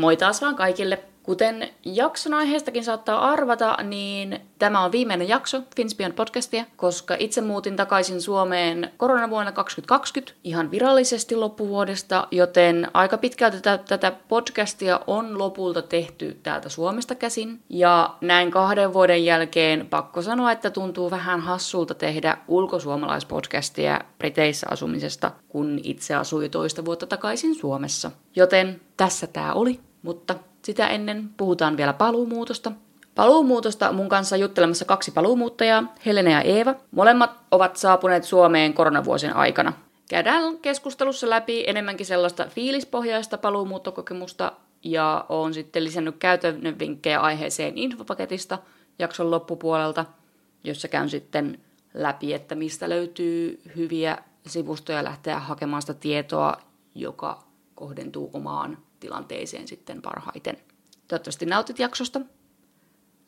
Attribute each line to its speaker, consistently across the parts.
Speaker 1: Moi taas vaan kaikille. Kuten jakson aiheestakin saattaa arvata, niin tämä on viimeinen jakso Finspion podcastia, koska itse muutin takaisin Suomeen koronavuonna 2020 ihan virallisesti loppuvuodesta, joten aika pitkälti tätä, podcastia on lopulta tehty täältä Suomesta käsin. Ja näin kahden vuoden jälkeen pakko sanoa, että tuntuu vähän hassulta tehdä ulkosuomalaispodcastia Briteissä asumisesta, kun itse asui toista vuotta takaisin Suomessa. Joten tässä tämä oli, mutta sitä ennen puhutaan vielä paluumuutosta. Paluumuutosta mun kanssa juttelemassa kaksi paluumuuttajaa, Helena ja Eeva. Molemmat ovat saapuneet Suomeen koronavuosien aikana. Käydään keskustelussa läpi enemmänkin sellaista fiilispohjaista paluumuuttokokemusta ja on sitten lisännyt käytännön vinkkejä aiheeseen infopaketista jakson loppupuolelta, jossa käyn sitten läpi, että mistä löytyy hyviä sivustoja lähteä hakemaan sitä tietoa, joka kohdentuu omaan tilanteeseen sitten parhaiten. Toivottavasti nautit jaksosta.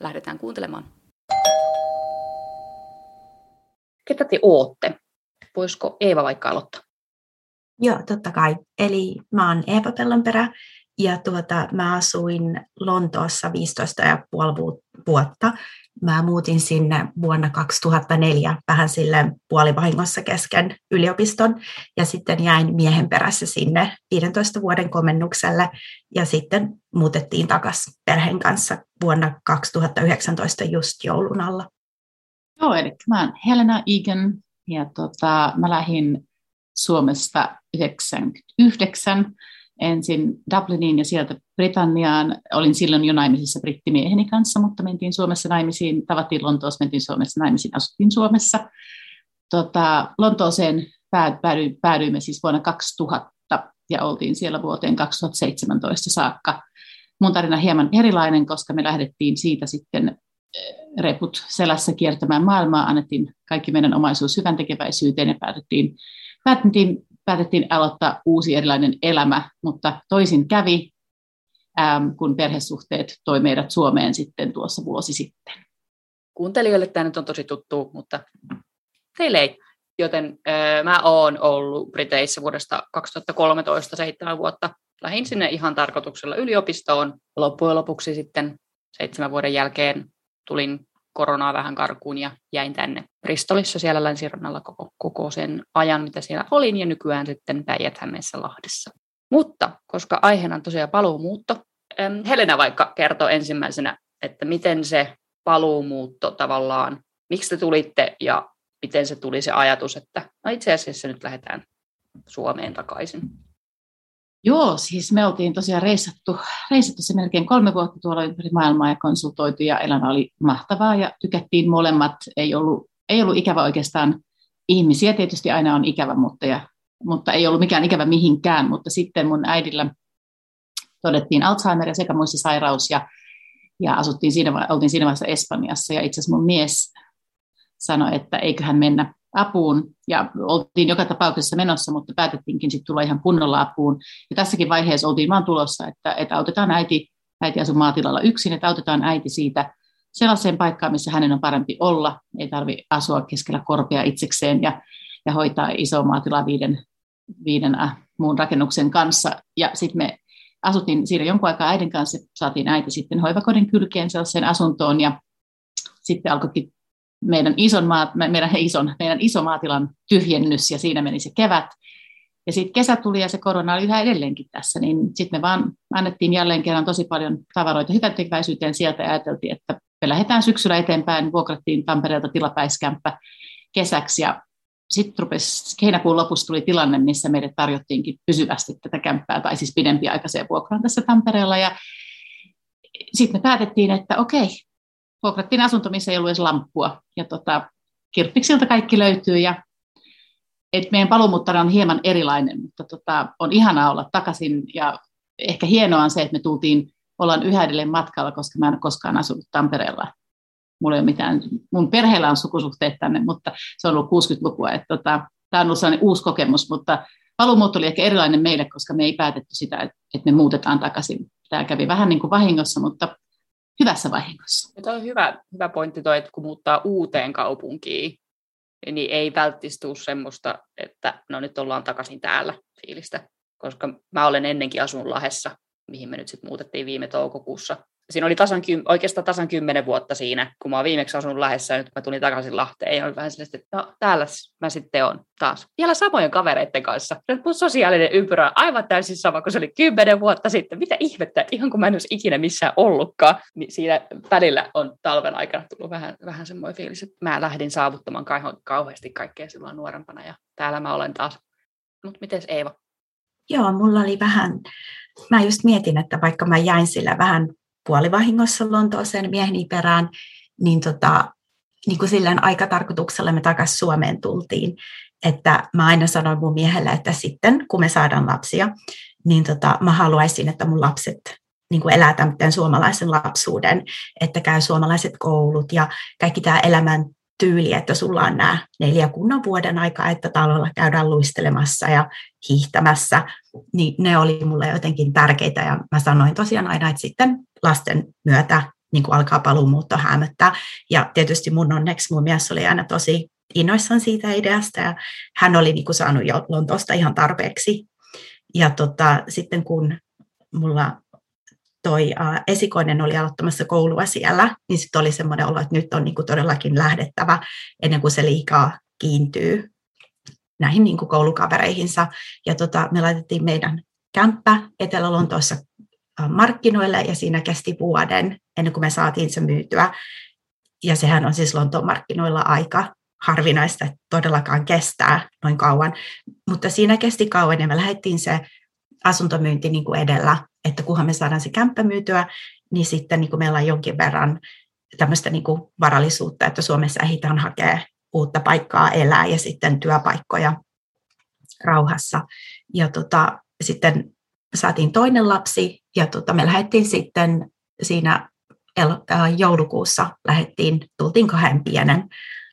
Speaker 1: Lähdetään kuuntelemaan. Ketä te ootte? Voisiko Eeva vaikka aloittaa?
Speaker 2: Joo, totta kai. Eli mä oon Eeva Pellonperä ja tuota, mä asuin Lontoossa 15 ja puoli vuotta Mä muutin sinne vuonna 2004 vähän sille puolivahingossa kesken yliopiston ja sitten jäin miehen perässä sinne 15 vuoden komennukselle ja sitten muutettiin takaisin perheen kanssa vuonna 2019 just joulun alla.
Speaker 3: Joo, eli mä oon Helena Egan ja tota, mä lähdin Suomesta 99 ensin Dubliniin ja sieltä Britanniaan. Olin silloin jo naimisissa brittimieheni kanssa, mutta mentiin Suomessa naimisiin, tavattiin Lontoossa, mentiin Suomessa naimisiin, asuttiin Suomessa. Tota, Lontooseen päädy, päädyimme siis vuonna 2000 ja oltiin siellä vuoteen 2017 saakka. Mun tarina hieman erilainen, koska me lähdettiin siitä sitten eh, reput selässä kiertämään maailmaa, annettiin kaikki meidän omaisuus hyvän tekeväisyyteen ja päätettiin, päätettiin päätettiin aloittaa uusi erilainen elämä, mutta toisin kävi, ähm, kun perhesuhteet toi meidät Suomeen sitten tuossa vuosi sitten.
Speaker 1: Kuuntelijoille tämä nyt on tosi tuttu, mutta teille ei. Joten äh, mä oon ollut Briteissä vuodesta 2013 seitsemän vuotta. Lähin sinne ihan tarkoituksella yliopistoon. Loppujen lopuksi sitten seitsemän vuoden jälkeen tulin koronaa vähän karkuun ja jäin tänne Bristolissa siellä länsirannalla koko, koko sen ajan, mitä siellä olin, ja nykyään sitten päijät Lahdessa. Mutta koska aiheena on tosiaan paluumuutto, Helena vaikka kertoo ensimmäisenä, että miten se paluumuutto tavallaan, miksi te tulitte ja miten se tuli se ajatus, että no itse asiassa nyt lähdetään Suomeen takaisin.
Speaker 3: Joo, siis me oltiin tosiaan reissattu, reissattu se melkein kolme vuotta tuolla ympäri maailmaa ja konsultoitu ja elämä oli mahtavaa ja tykättiin molemmat. Ei ollut, ei ollut ikävä oikeastaan. Ihmisiä, tietysti aina on ikävä, mutta, ja, mutta ei ollut mikään ikävä mihinkään, mutta sitten mun äidillä todettiin Alzheimer ja sekä muistisairaus ja, ja asuttiin siinä, oltiin siinä vaiheessa Espanjassa. Ja itse asiassa mun mies sanoi, että eiköhän mennä apuun ja oltiin joka tapauksessa menossa, mutta päätettiinkin sitten tulla ihan kunnolla apuun. Ja tässäkin vaiheessa oltiin vaan tulossa, että, että autetaan äiti, äiti asuu maatilalla yksin, että autetaan äiti siitä sellaiseen paikkaan, missä hänen on parempi olla. Ei tarvi asua keskellä korpea itsekseen ja, ja hoitaa iso maatila viiden, viiden äh, muun rakennuksen kanssa. Ja sitten me asuttiin siinä jonkun aikaa äidin kanssa, saatiin äiti sitten hoivakodin kylkeen sellaiseen asuntoon ja sitten alkoikin meidän ison, maa, meidän, ison, meidän iso maatilan tyhjennys ja siinä meni se kevät. Ja sitten kesä tuli ja se korona oli yhä edelleenkin tässä, niin sitten me vaan annettiin jälleen kerran tosi paljon tavaroita hyväntekeväisyyteen sieltä ja ajateltiin, että me lähdetään syksyllä eteenpäin, vuokrattiin Tampereelta tilapäiskämppä kesäksi ja sitten heinäkuun lopussa tuli tilanne, missä meille tarjottiinkin pysyvästi tätä kämppää, tai siis pidempiaikaiseen vuokraan tässä Tampereella. Ja sitten me päätettiin, että okei, vuokrattiin asunto, missä ei ollut edes lamppua. Ja tota, kirppiksiltä kaikki löytyy ja et meidän paluumuttara on hieman erilainen, mutta tota, on ihanaa olla takaisin ja ehkä hienoa on se, että me tultiin, ollaan yhä edelleen matkalla, koska mä en ole koskaan asunut Tampereella. Mulla ei ole mitään, mun perheellä on sukusuhteet tänne, mutta se on ollut 60-lukua. Että tota, tämä on ollut sellainen uusi kokemus, mutta paluumuutto oli ehkä erilainen meille, koska me ei päätetty sitä, että, että me muutetaan takaisin. Tämä kävi vähän niin kuin vahingossa, mutta hyvässä vahingossa.
Speaker 1: Ja on hyvä, hyvä pointti toi, että kun muuttaa uuteen kaupunkiin, niin ei tule semmoista, että no nyt ollaan takaisin täällä fiilistä. Koska mä olen ennenkin asunut Lahessa, mihin me nyt sitten muutettiin viime toukokuussa. Siinä oli tasan, oikeastaan tasan kymmenen vuotta siinä, kun mä oon viimeksi asunut lähdessä ja nyt mä tulin takaisin Lahteen. Ja oli vähän sellaista, että no, täällä mä sitten on taas. Vielä samojen kavereiden kanssa. Mun sosiaalinen ympyrä on aivan täysin sama kuin se oli kymmenen vuotta sitten. Mitä ihmettä, ihan kun mä en olisi ikinä missään ollutkaan. Niin siinä välillä on talven aikana tullut vähän, vähän semmoinen fiilis, että mä lähdin saavuttamaan kauheasti kaikkea silloin nuorempana. Ja täällä mä olen taas. Mutta miten Eeva?
Speaker 2: Joo, mulla oli vähän, mä just mietin, että vaikka mä jäin sillä vähän puolivahingossa Lontooseen mieheni perään, niin, tota, niin kuin silleen aikatarkoituksella me takaisin Suomeen tultiin. Että mä aina sanoin mun miehelle, että sitten kun me saadaan lapsia, niin tota, mä haluaisin, että mun lapset niin kuin elää tämän suomalaisen lapsuuden, että käy suomalaiset koulut ja kaikki tämä elämän tyyli, että sulla on nämä neljä kunnon vuoden aikaa, että talolla käydään luistelemassa ja hiihtämässä, niin ne oli mulle jotenkin tärkeitä ja mä sanoin tosiaan aina, että sitten lasten myötä niin kuin alkaa paluumuutto hämöttää. Ja tietysti mun onneksi mun mies oli aina tosi innoissaan siitä ideasta ja hän oli niin kuin saanut jo Lontoosta ihan tarpeeksi. Ja tota, sitten kun mulla toi esikoinen oli aloittamassa koulua siellä, niin sitten oli semmoinen olo, että nyt on niin kuin todellakin lähdettävä ennen kuin se liikaa kiintyy näihin niin kuin koulukavereihinsa. Ja tota, me laitettiin meidän kämppä Etelä-Lontoossa markkinoille ja siinä kesti vuoden ennen kuin me saatiin se myytyä. Ja sehän on siis Lontoon markkinoilla aika harvinaista, että todellakaan kestää noin kauan. Mutta siinä kesti kauan ja me lähdettiin se asuntomyynti niin kuin edellä, että kunhan me saadaan se kämppä myytyä, niin sitten niin kuin meillä on jonkin verran tämmöistä niin kuin varallisuutta, että Suomessa ehditään hakea uutta paikkaa elää ja sitten työpaikkoja rauhassa. Ja tota, sitten saatiin toinen lapsi ja tota, me lähdettiin sitten siinä joulukuussa lähdettiin, tultiin kahden pienen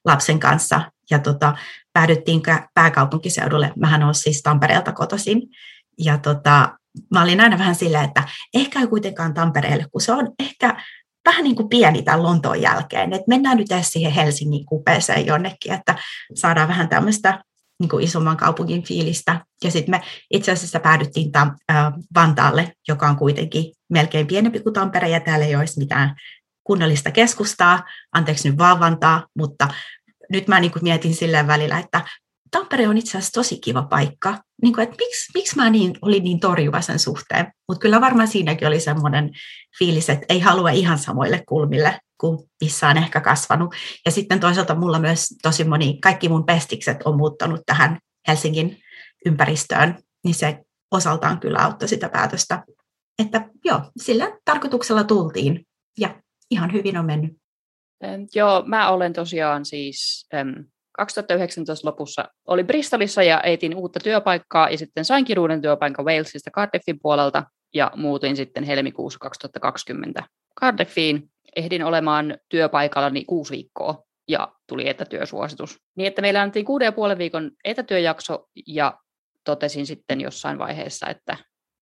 Speaker 2: lapsen kanssa ja tota, päädyttiin pääkaupunkiseudulle. Mähän olen siis Tampereelta kotoisin ja tota, mä olin aina vähän silleen, että ehkä ei kuitenkaan Tampereelle, kun se on ehkä vähän niin kuin pieni tämän Lontoon jälkeen, että mennään nyt edes siihen Helsingin kupeeseen jonnekin, että saadaan vähän tämmöistä niin kuin isomman kaupungin fiilistä. Ja sitten me itse asiassa päädyttiin tam, äh, Vantaalle, joka on kuitenkin melkein pienempi kuin Tampere, ja täällä ei olisi mitään kunnallista keskustaa, anteeksi nyt vaan Vantaa, mutta nyt mä niin kuin mietin silleen välillä, että Tampere on itse asiassa tosi kiva paikka. Niin kuin, että miksi, miksi mä niin, olin niin torjuva sen suhteen. Mutta kyllä varmaan siinäkin oli semmoinen fiilis, että ei halua ihan samoille kulmille kuin missä on ehkä kasvanut. Ja sitten toisaalta mulla myös tosi moni, kaikki mun pestikset on muuttanut tähän Helsingin ympäristöön, niin se osaltaan kyllä auttoi sitä päätöstä. Että joo, sillä tarkoituksella tultiin ja ihan hyvin on mennyt.
Speaker 1: Joo, mä olen tosiaan siis 2019 lopussa oli Bristolissa ja etin uutta työpaikkaa ja sitten sainkin uuden työpaikan Walesista Cardiffin puolelta ja muutin sitten helmikuussa 2020 Cardiffiin. Ehdin olemaan työpaikallani kuusi viikkoa ja tuli etätyösuositus. Niin että meillä annettiin kuuden ja puolen viikon etätyöjakso ja totesin sitten jossain vaiheessa, että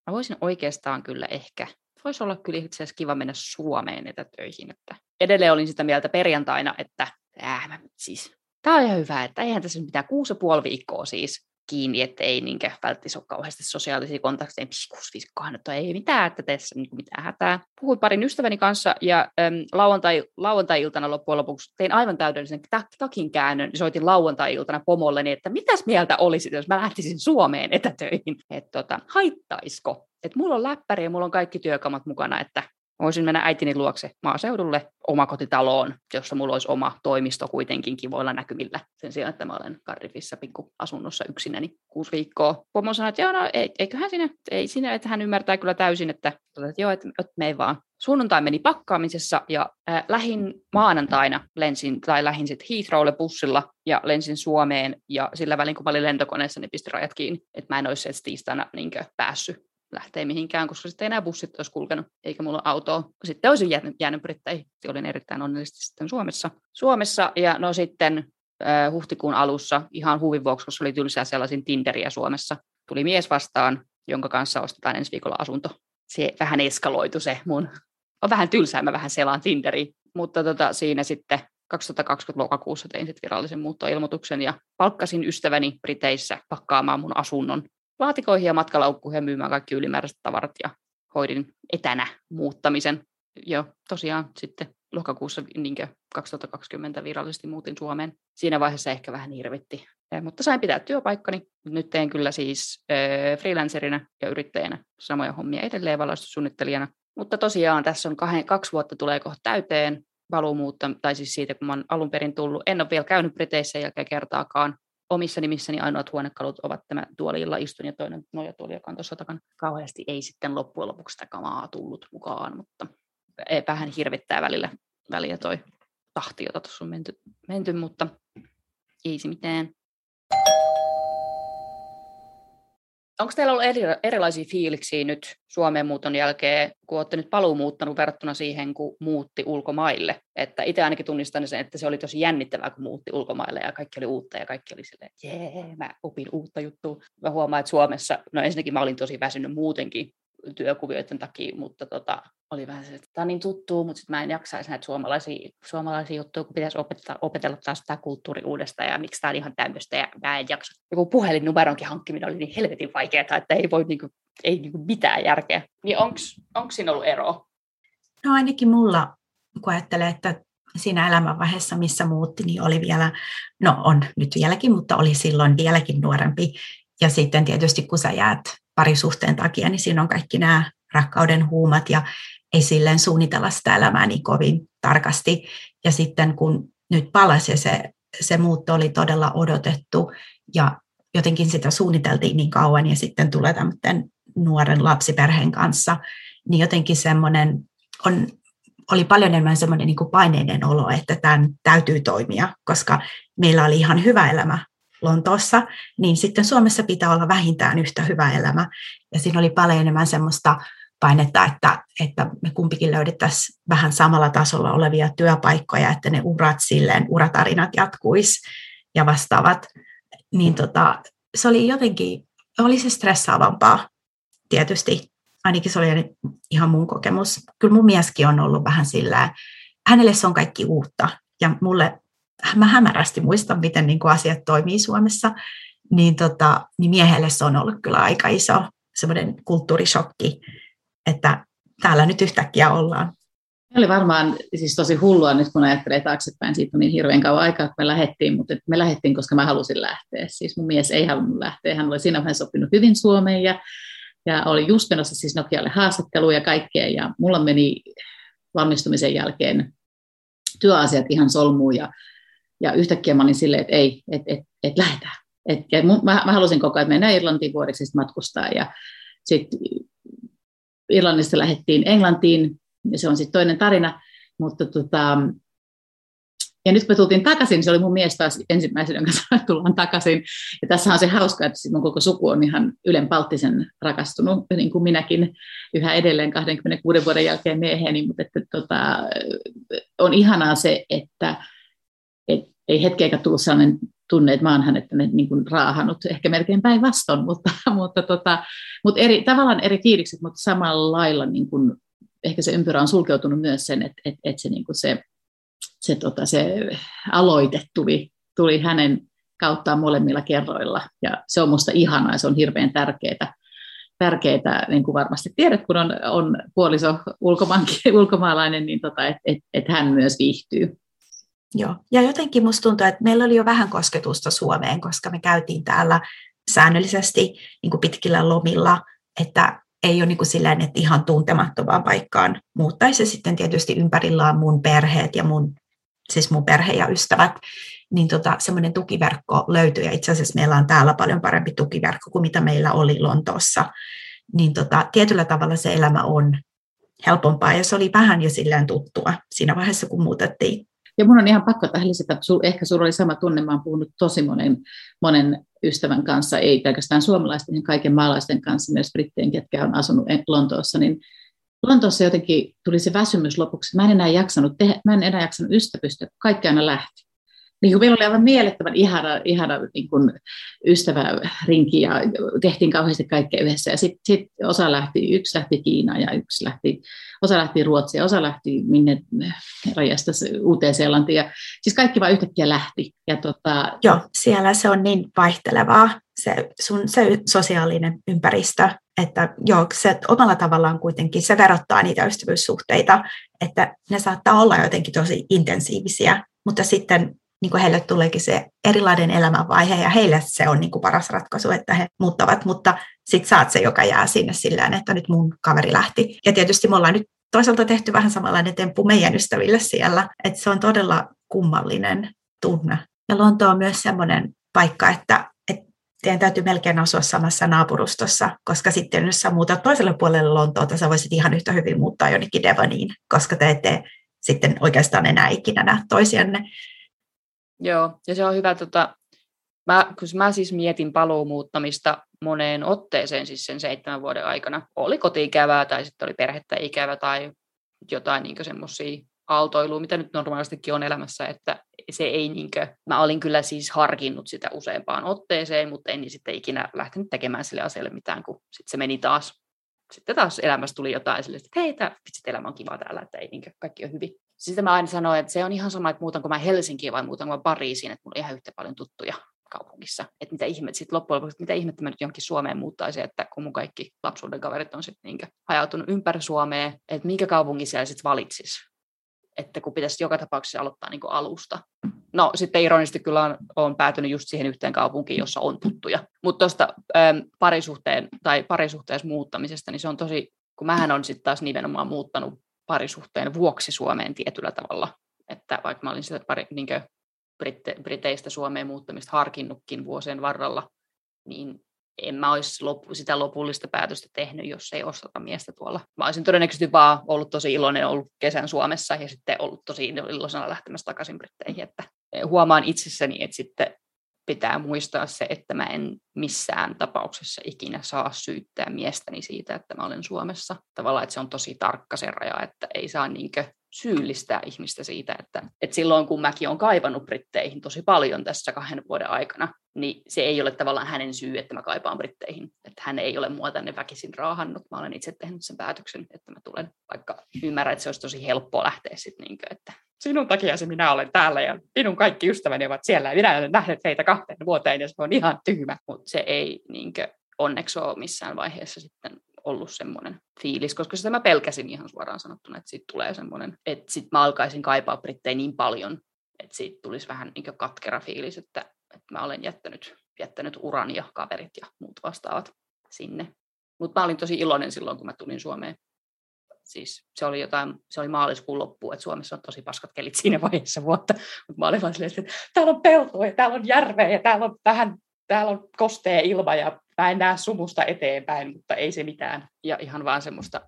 Speaker 1: mä voisin oikeastaan kyllä ehkä, voisi olla kyllä itse asiassa kiva mennä Suomeen etätöihin. Että edelleen olin sitä mieltä perjantaina, että äh, mä, siis Tämä on ihan hyvä, että eihän tässä mitään kuusi ja puoli viikkoa siis kiinni, että ei niinkään välttämättä ole kauheasti sosiaalisia kontakteja, kuusi viikkoa, että ei mitään, että tässä niin mitään hätää. Puhuin parin ystäväni kanssa ja äm, lauantai, lauantai-iltana loppujen lopuksi tein aivan täydellisen takin käännön soitin lauantai-iltana pomolleni, että mitäs mieltä olisi, jos mä lähtisin Suomeen etätöihin, että tota, haittaisiko. Että mulla on läppäri ja mulla on kaikki työkamat mukana, että voisin mennä äitini luokse maaseudulle omakotitaloon, jossa mulla olisi oma toimisto kuitenkin kivoilla näkymillä. Sen sijaan, että mä olen Cardiffissa pikku asunnossa yksinäni kuusi viikkoa. Pomo sanoi, että joo, no, eiköhän sinne, ei sinne, että hän ymmärtää kyllä täysin, että, että joo, että, että me ei vaan. Sunnuntai meni pakkaamisessa ja äh, lähin maanantaina lensin, tai lähin sitten Heathrowlle bussilla ja lensin Suomeen ja sillä välin kun mä olin lentokoneessa, niin pisti rajat kiinni, että mä en olisi tiistaina niin päässyt lähteä mihinkään, koska sitten enää bussit olisi kulkenut, eikä mulla autoa. Sitten olisin jäänyt, jäänyt Britteihin. Olin erittäin onnellisesti sitten Suomessa. Suomessa ja no sitten äh, huhtikuun alussa ihan huvin vuoksi, koska oli tylsää sellaisin Tinderiä Suomessa. Tuli mies vastaan, jonka kanssa ostetaan ensi viikolla asunto. Se vähän eskaloitu se mun. On vähän tylsää, mä vähän selaan Tinderiä. Mutta tota, siinä sitten 2020 lokakuussa tein sitten virallisen muuttoilmoituksen ja palkkasin ystäväni Briteissä pakkaamaan mun asunnon laatikoihin ja matkalaukkuihin ja myymään kaikki ylimääräiset tavarat ja hoidin etänä muuttamisen. Ja tosiaan sitten lokakuussa niin 2020 virallisesti muutin Suomeen. Siinä vaiheessa ehkä vähän hirvitti, ja, mutta sain pitää työpaikkani. Nyt teen kyllä siis äh, freelancerina ja yrittäjänä samoja hommia edelleen valaistussuunnittelijana. Mutta tosiaan tässä on kahden, kaksi vuotta tulee kohta täyteen paluumuutta, tai siis siitä, kun mä oon alun perin tullut. En ole vielä käynyt Briteissä jälkeen kertaakaan. Omissa nimissäni ainoat huonekalut ovat tämä tuolilla istun ja toinen nojatuoli, joka on tuossa takana. Kauheasti ei sitten loppujen lopuksi sitä kamaa tullut mukaan, mutta vähän hirvittää välillä, välillä toi tahti, jota tuossa on menty, menty mutta ei se mitään. Onko teillä ollut eri, erilaisia fiiliksiä nyt Suomeen muuton jälkeen, kun olette nyt paluu muuttanut verrattuna siihen, kun muutti ulkomaille? Että itse ainakin tunnistan sen, että se oli tosi jännittävää, kun muutti ulkomaille ja kaikki oli uutta ja kaikki oli silleen, jee, mä opin uutta juttua. Mä huomaan, että Suomessa, no ensinnäkin mä olin tosi väsynyt muutenkin työkuvioiden takia, mutta tota, oli vähän se, että tämä on niin tuttua, mutta sitten mä en jaksaisi näitä suomalaisia, suomalaisia juttuja, kun pitäisi opetella, opetella taas tämä kulttuuri uudestaan ja miksi tämä on ihan tämmöistä ja mä en jaksa. Joku puhelinnumeronkin hankkiminen oli niin helvetin vaikeaa, että ei voi niinku, ei niinku mitään järkeä. Niin onko siinä ollut ero?
Speaker 2: No ainakin mulla, kun ajattelee, että siinä elämänvaiheessa, missä muutti, niin oli vielä, no on nyt vieläkin, mutta oli silloin vieläkin nuorempi. Ja sitten tietysti kun sä jäät parisuhteen takia, niin siinä on kaikki nämä rakkauden huumat ja ei suunnitella sitä elämää niin kovin tarkasti. Ja sitten kun nyt palasi ja se, se muutto oli todella odotettu ja jotenkin sitä suunniteltiin niin kauan ja sitten tulee tämmöinen nuoren lapsiperheen kanssa, niin jotenkin semmoinen on, oli paljon enemmän semmoinen niin paineinen olo, että tämän täytyy toimia, koska meillä oli ihan hyvä elämä Lontoossa, niin sitten Suomessa pitää olla vähintään yhtä hyvä elämä. Ja siinä oli paljon enemmän semmoista painetta, että, että me kumpikin löydettäisiin vähän samalla tasolla olevia työpaikkoja, että ne urat silleen, uratarinat jatkuisi ja vastaavat. Niin tota, se oli jotenkin, oli se stressaavampaa tietysti. Ainakin se oli ihan mun kokemus. Kyllä mun mieskin on ollut vähän sillä, hänelle se on kaikki uutta. Ja mulle mä hämärästi muistan, miten niin kuin asiat toimii Suomessa, niin, tota, niin miehelle se on ollut kyllä aika iso semmoinen kulttuurishokki, että täällä nyt yhtäkkiä ollaan.
Speaker 3: Se oli varmaan siis tosi hullua nyt, kun ajattelee taaksepäin. Siitä on niin hirveän kauan aikaa, kun me lähdettiin, mutta me lähdettiin, koska mä halusin lähteä. Siis mun mies ei halunnut lähteä. Hän oli siinä vaiheessa oppinut hyvin Suomeen ja, ja oli just menossa siis Nokialle haastatteluun ja kaikkea. Ja mulla meni valmistumisen jälkeen työasiat ihan solmuun ja ja yhtäkkiä mä olin silleen, että ei, että et, et lähdetään. Et, ja mä, mä halusin koko ajan, että mennään Irlantiin vuodeksi matkustaa. Ja sitten Irlannista lähdettiin Englantiin, ja se on sitten toinen tarina. Mutta tota, ja nyt me tultiin takaisin, se oli mun mies taas ensimmäisen, jonka sanoi, että tullaan takaisin. Ja tässä on se hauska, että mun koko suku on ihan Ylen Palttisen rakastunut, niin kuin minäkin yhä edelleen 26 vuoden jälkeen mieheeni. Mutta että, tota, on ihanaa se, että et ei hetkeäkään tullut sellainen tunne, että mä oon hänet niin kuin raahannut, ehkä melkein päinvastoin, mutta, mutta, tota, mutta eri, tavallaan eri fiilikset, mutta samalla lailla niin kuin, ehkä se ympyrä on sulkeutunut myös sen, että, että, että se, niin kuin se, se, tota, se aloite tuli, tuli hänen kauttaan molemmilla kerroilla. Ja se on musta ihanaa ja se on hirveän tärkeää. Tärkeää, niin kuin varmasti tiedät, kun on, on puoliso ulkomaalainen, niin tota, että et, et hän myös viihtyy.
Speaker 2: Joo, ja jotenkin musta tuntuu, että meillä oli jo vähän kosketusta Suomeen, koska me käytiin täällä säännöllisesti niin kuin pitkillä lomilla, että ei ole niin kuin silleen, että ihan tuntemattomaan paikkaan muuttaisi. sitten tietysti ympärillä on mun perheet ja mun, siis mun perhe ja ystävät, niin tota, semmoinen tukiverkko löytyy. Ja itse asiassa meillä on täällä paljon parempi tukiverkko kuin mitä meillä oli Lontoossa. Niin tota, tietyllä tavalla se elämä on helpompaa ja se oli vähän jo silleen tuttua siinä vaiheessa, kun muutettiin
Speaker 3: ja mun on ihan pakko tähän lisätä, että sul, ehkä sulla oli sama tunne, mä oon puhunut tosi monen, monen ystävän kanssa, ei pelkästään suomalaisten, niin kaiken maalaisten kanssa, myös brittien, ketkä on asunut Lontoossa, niin Lontoossa jotenkin tuli se väsymys lopuksi. Mä en enää jaksanut, tehdä, mä en enää jaksanut ystävystä, kaikki aina lähti niin kuin meillä oli aivan mielettömän ihana, ihana niin kuin ystävärinki ja tehtiin kauheasti kaikkea yhdessä. Ja sitten sit osa lähti, yksi lähti Kiinaan ja yksi lähti, osa lähti Ruotsiin osa lähti minne rajasta Uuteen-Seelantiin. Ja, siis kaikki vaan yhtäkkiä lähti. Ja tota...
Speaker 2: Joo, siellä se on niin vaihtelevaa se sun se sosiaalinen ympäristö, että joo, se omalla tavallaan kuitenkin se verottaa niitä ystävyyssuhteita, että ne saattaa olla jotenkin tosi intensiivisiä, mutta sitten niin kuin heille tuleekin se erilainen elämänvaihe ja heille se on niin kuin paras ratkaisu, että he muuttavat, mutta sitten saat se, joka jää sinne sillä että nyt mun kaveri lähti. Ja tietysti me ollaan nyt toisaalta tehty vähän samanlainen temppu meidän ystäville siellä, että se on todella kummallinen tunne. Ja Lonto on myös semmoinen paikka, että, teidän täytyy melkein asua samassa naapurustossa, koska sitten jos sä muutat toiselle puolelle Lontoota, sä voisit ihan yhtä hyvin muuttaa jonnekin Devoniin, koska te ette sitten oikeastaan enää ikinä näe toisianne.
Speaker 1: Joo, ja se on hyvä, tota, mä, kun mä siis mietin paluumuuttamista moneen otteeseen siis sen seitsemän vuoden aikana. Oli koti-ikävää tai sitten oli perhettä ikävä tai jotain niin semmoisia aaltoilua, mitä nyt normaalistikin on elämässä, että se ei niinkö, mä olin kyllä siis harkinnut sitä useampaan otteeseen, mutta en sitten ikinä lähtenyt tekemään sille asialle mitään, kun sitten se meni taas, sitten taas elämässä tuli jotain sille, että hei, tämä elämä on kiva täällä, että ei niinkö, kaikki on hyvin. Sitten mä aina sanoin, että se on ihan sama, että muutanko mä Helsinkiin vai muutanko mä Pariisiin, että mulla on ihan yhtä paljon tuttuja kaupungissa. Että mitä ihmet sitten loppujen lopuksi, mitä ihmettä mä nyt jonkin Suomeen muuttaisin, että kun mun kaikki lapsuuden kaverit on sitten niinkö hajautunut ympäri Suomea, että minkä kaupungin siellä sitten valitsis että kun pitäisi joka tapauksessa aloittaa niin alusta. No sitten ironisesti kyllä on, on päätynyt just siihen yhteen kaupunkiin, jossa on tuttuja. Mutta tuosta parisuhteen tai parisuhteessa muuttamisesta, niin se on tosi, kun mähän on sitten taas nimenomaan muuttanut parisuhteen vuoksi Suomeen tietyllä tavalla. Että vaikka mä olin sitä pari, niin Britte, Briteistä Suomeen muuttamista harkinnutkin vuosien varrella, niin en mä olisi loppu, sitä lopullista päätöstä tehnyt, jos ei osteta miestä tuolla. Mä olisin todennäköisesti vaan ollut tosi iloinen ollut kesän Suomessa ja sitten ollut tosi iloisena lähtemässä takaisin Britteihin. Että huomaan itsessäni, että sitten pitää muistaa se, että mä en missään tapauksessa ikinä saa syyttää miestäni siitä, että mä olen Suomessa. Tavallaan, että se on tosi tarkka se raja, että ei saa niinkö syyllistää ihmistä siitä, että, että silloin kun mäkin olen kaivannut Britteihin tosi paljon tässä kahden vuoden aikana, niin se ei ole tavallaan hänen syy, että mä kaipaan Britteihin. Että hän ei ole mua tänne väkisin raahannut. Mä olen itse tehnyt sen päätöksen, että mä tulen, vaikka ymmärrän, että se olisi tosi helppoa lähteä sitten, että sinun takia se minä olen täällä ja minun kaikki ystäväni ovat siellä ja minä olen nähnyt heitä kahteen vuoteen ja se on ihan tyhmä. Mutta se ei niin kuin, onneksi ole missään vaiheessa sitten ollut semmoinen fiilis, koska sitä mä pelkäsin ihan suoraan sanottuna, että siitä tulee semmoinen, että sitten mä alkaisin kaipaa brittejä niin paljon, että siitä tulisi vähän niin katkera fiilis, että, että mä olen jättänyt, jättänyt uran ja kaverit ja muut vastaavat sinne. Mutta mä olin tosi iloinen silloin, kun mä tulin Suomeen. Siis se oli jotain, se oli maaliskuun loppu, että Suomessa on tosi paskat kelit siinä vaiheessa vuotta. Mutta mä olin vaan silleen, että täällä on peltoa ja täällä on järveä ja täällä on vähän, täällä on kostea ilma ja mä en näe sumusta eteenpäin, mutta ei se mitään. Ja ihan vaan semmoista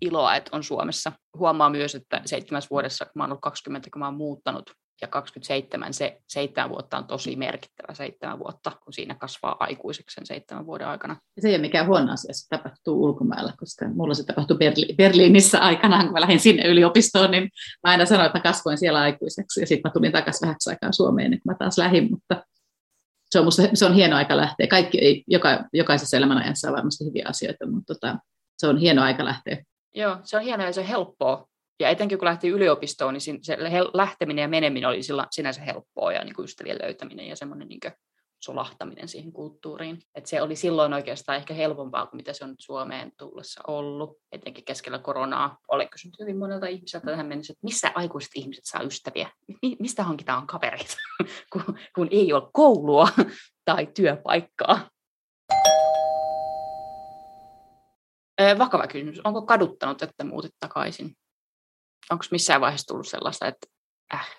Speaker 1: iloa, että on Suomessa. Huomaa myös, että seitsemäs vuodessa, kun mä oon ollut 20, kun mä oon muuttanut, ja 27, se seitsemän vuotta on tosi merkittävä seitsemän vuotta, kun siinä kasvaa aikuiseksi sen seitsemän vuoden aikana.
Speaker 3: Se ei ole mikään huono asia, se tapahtuu ulkomailla, koska mulla se tapahtui Berli- Berliinissä aikanaan, kun mä lähdin sinne yliopistoon, niin mä aina sanoin, että mä kasvoin siellä aikuiseksi, ja sitten mä tulin takaisin vähäksi aikaa Suomeen, niin mä taas lähdin, mutta se on, musta, se on hieno aika lähteä. Kaikki ei, joka, jokaisessa elämänajassa on varmasti hyviä asioita, mutta tota, se on hieno aika lähteä.
Speaker 1: Joo, se on hienoa ja se on helppoa. Ja etenkin kun lähti yliopistoon, niin se lähteminen ja meneminen oli sinänsä helppoa ja niin kuin ystävien löytäminen ja semmoinen niin solahtaminen siihen kulttuuriin. Et se oli silloin oikeastaan ehkä helpompaa kuin mitä se on nyt Suomeen tullessa ollut, etenkin keskellä koronaa. Olen kysynyt hyvin monelta ihmiseltä tähän mennessä, että missä aikuiset ihmiset saa ystäviä? Mistä hankitaan kavereita, kun, kun ei ole koulua tai työpaikkaa? Vakava kysymys. Onko kaduttanut, että muutit takaisin? Onko missään vaiheessa tullut sellaista, että äh,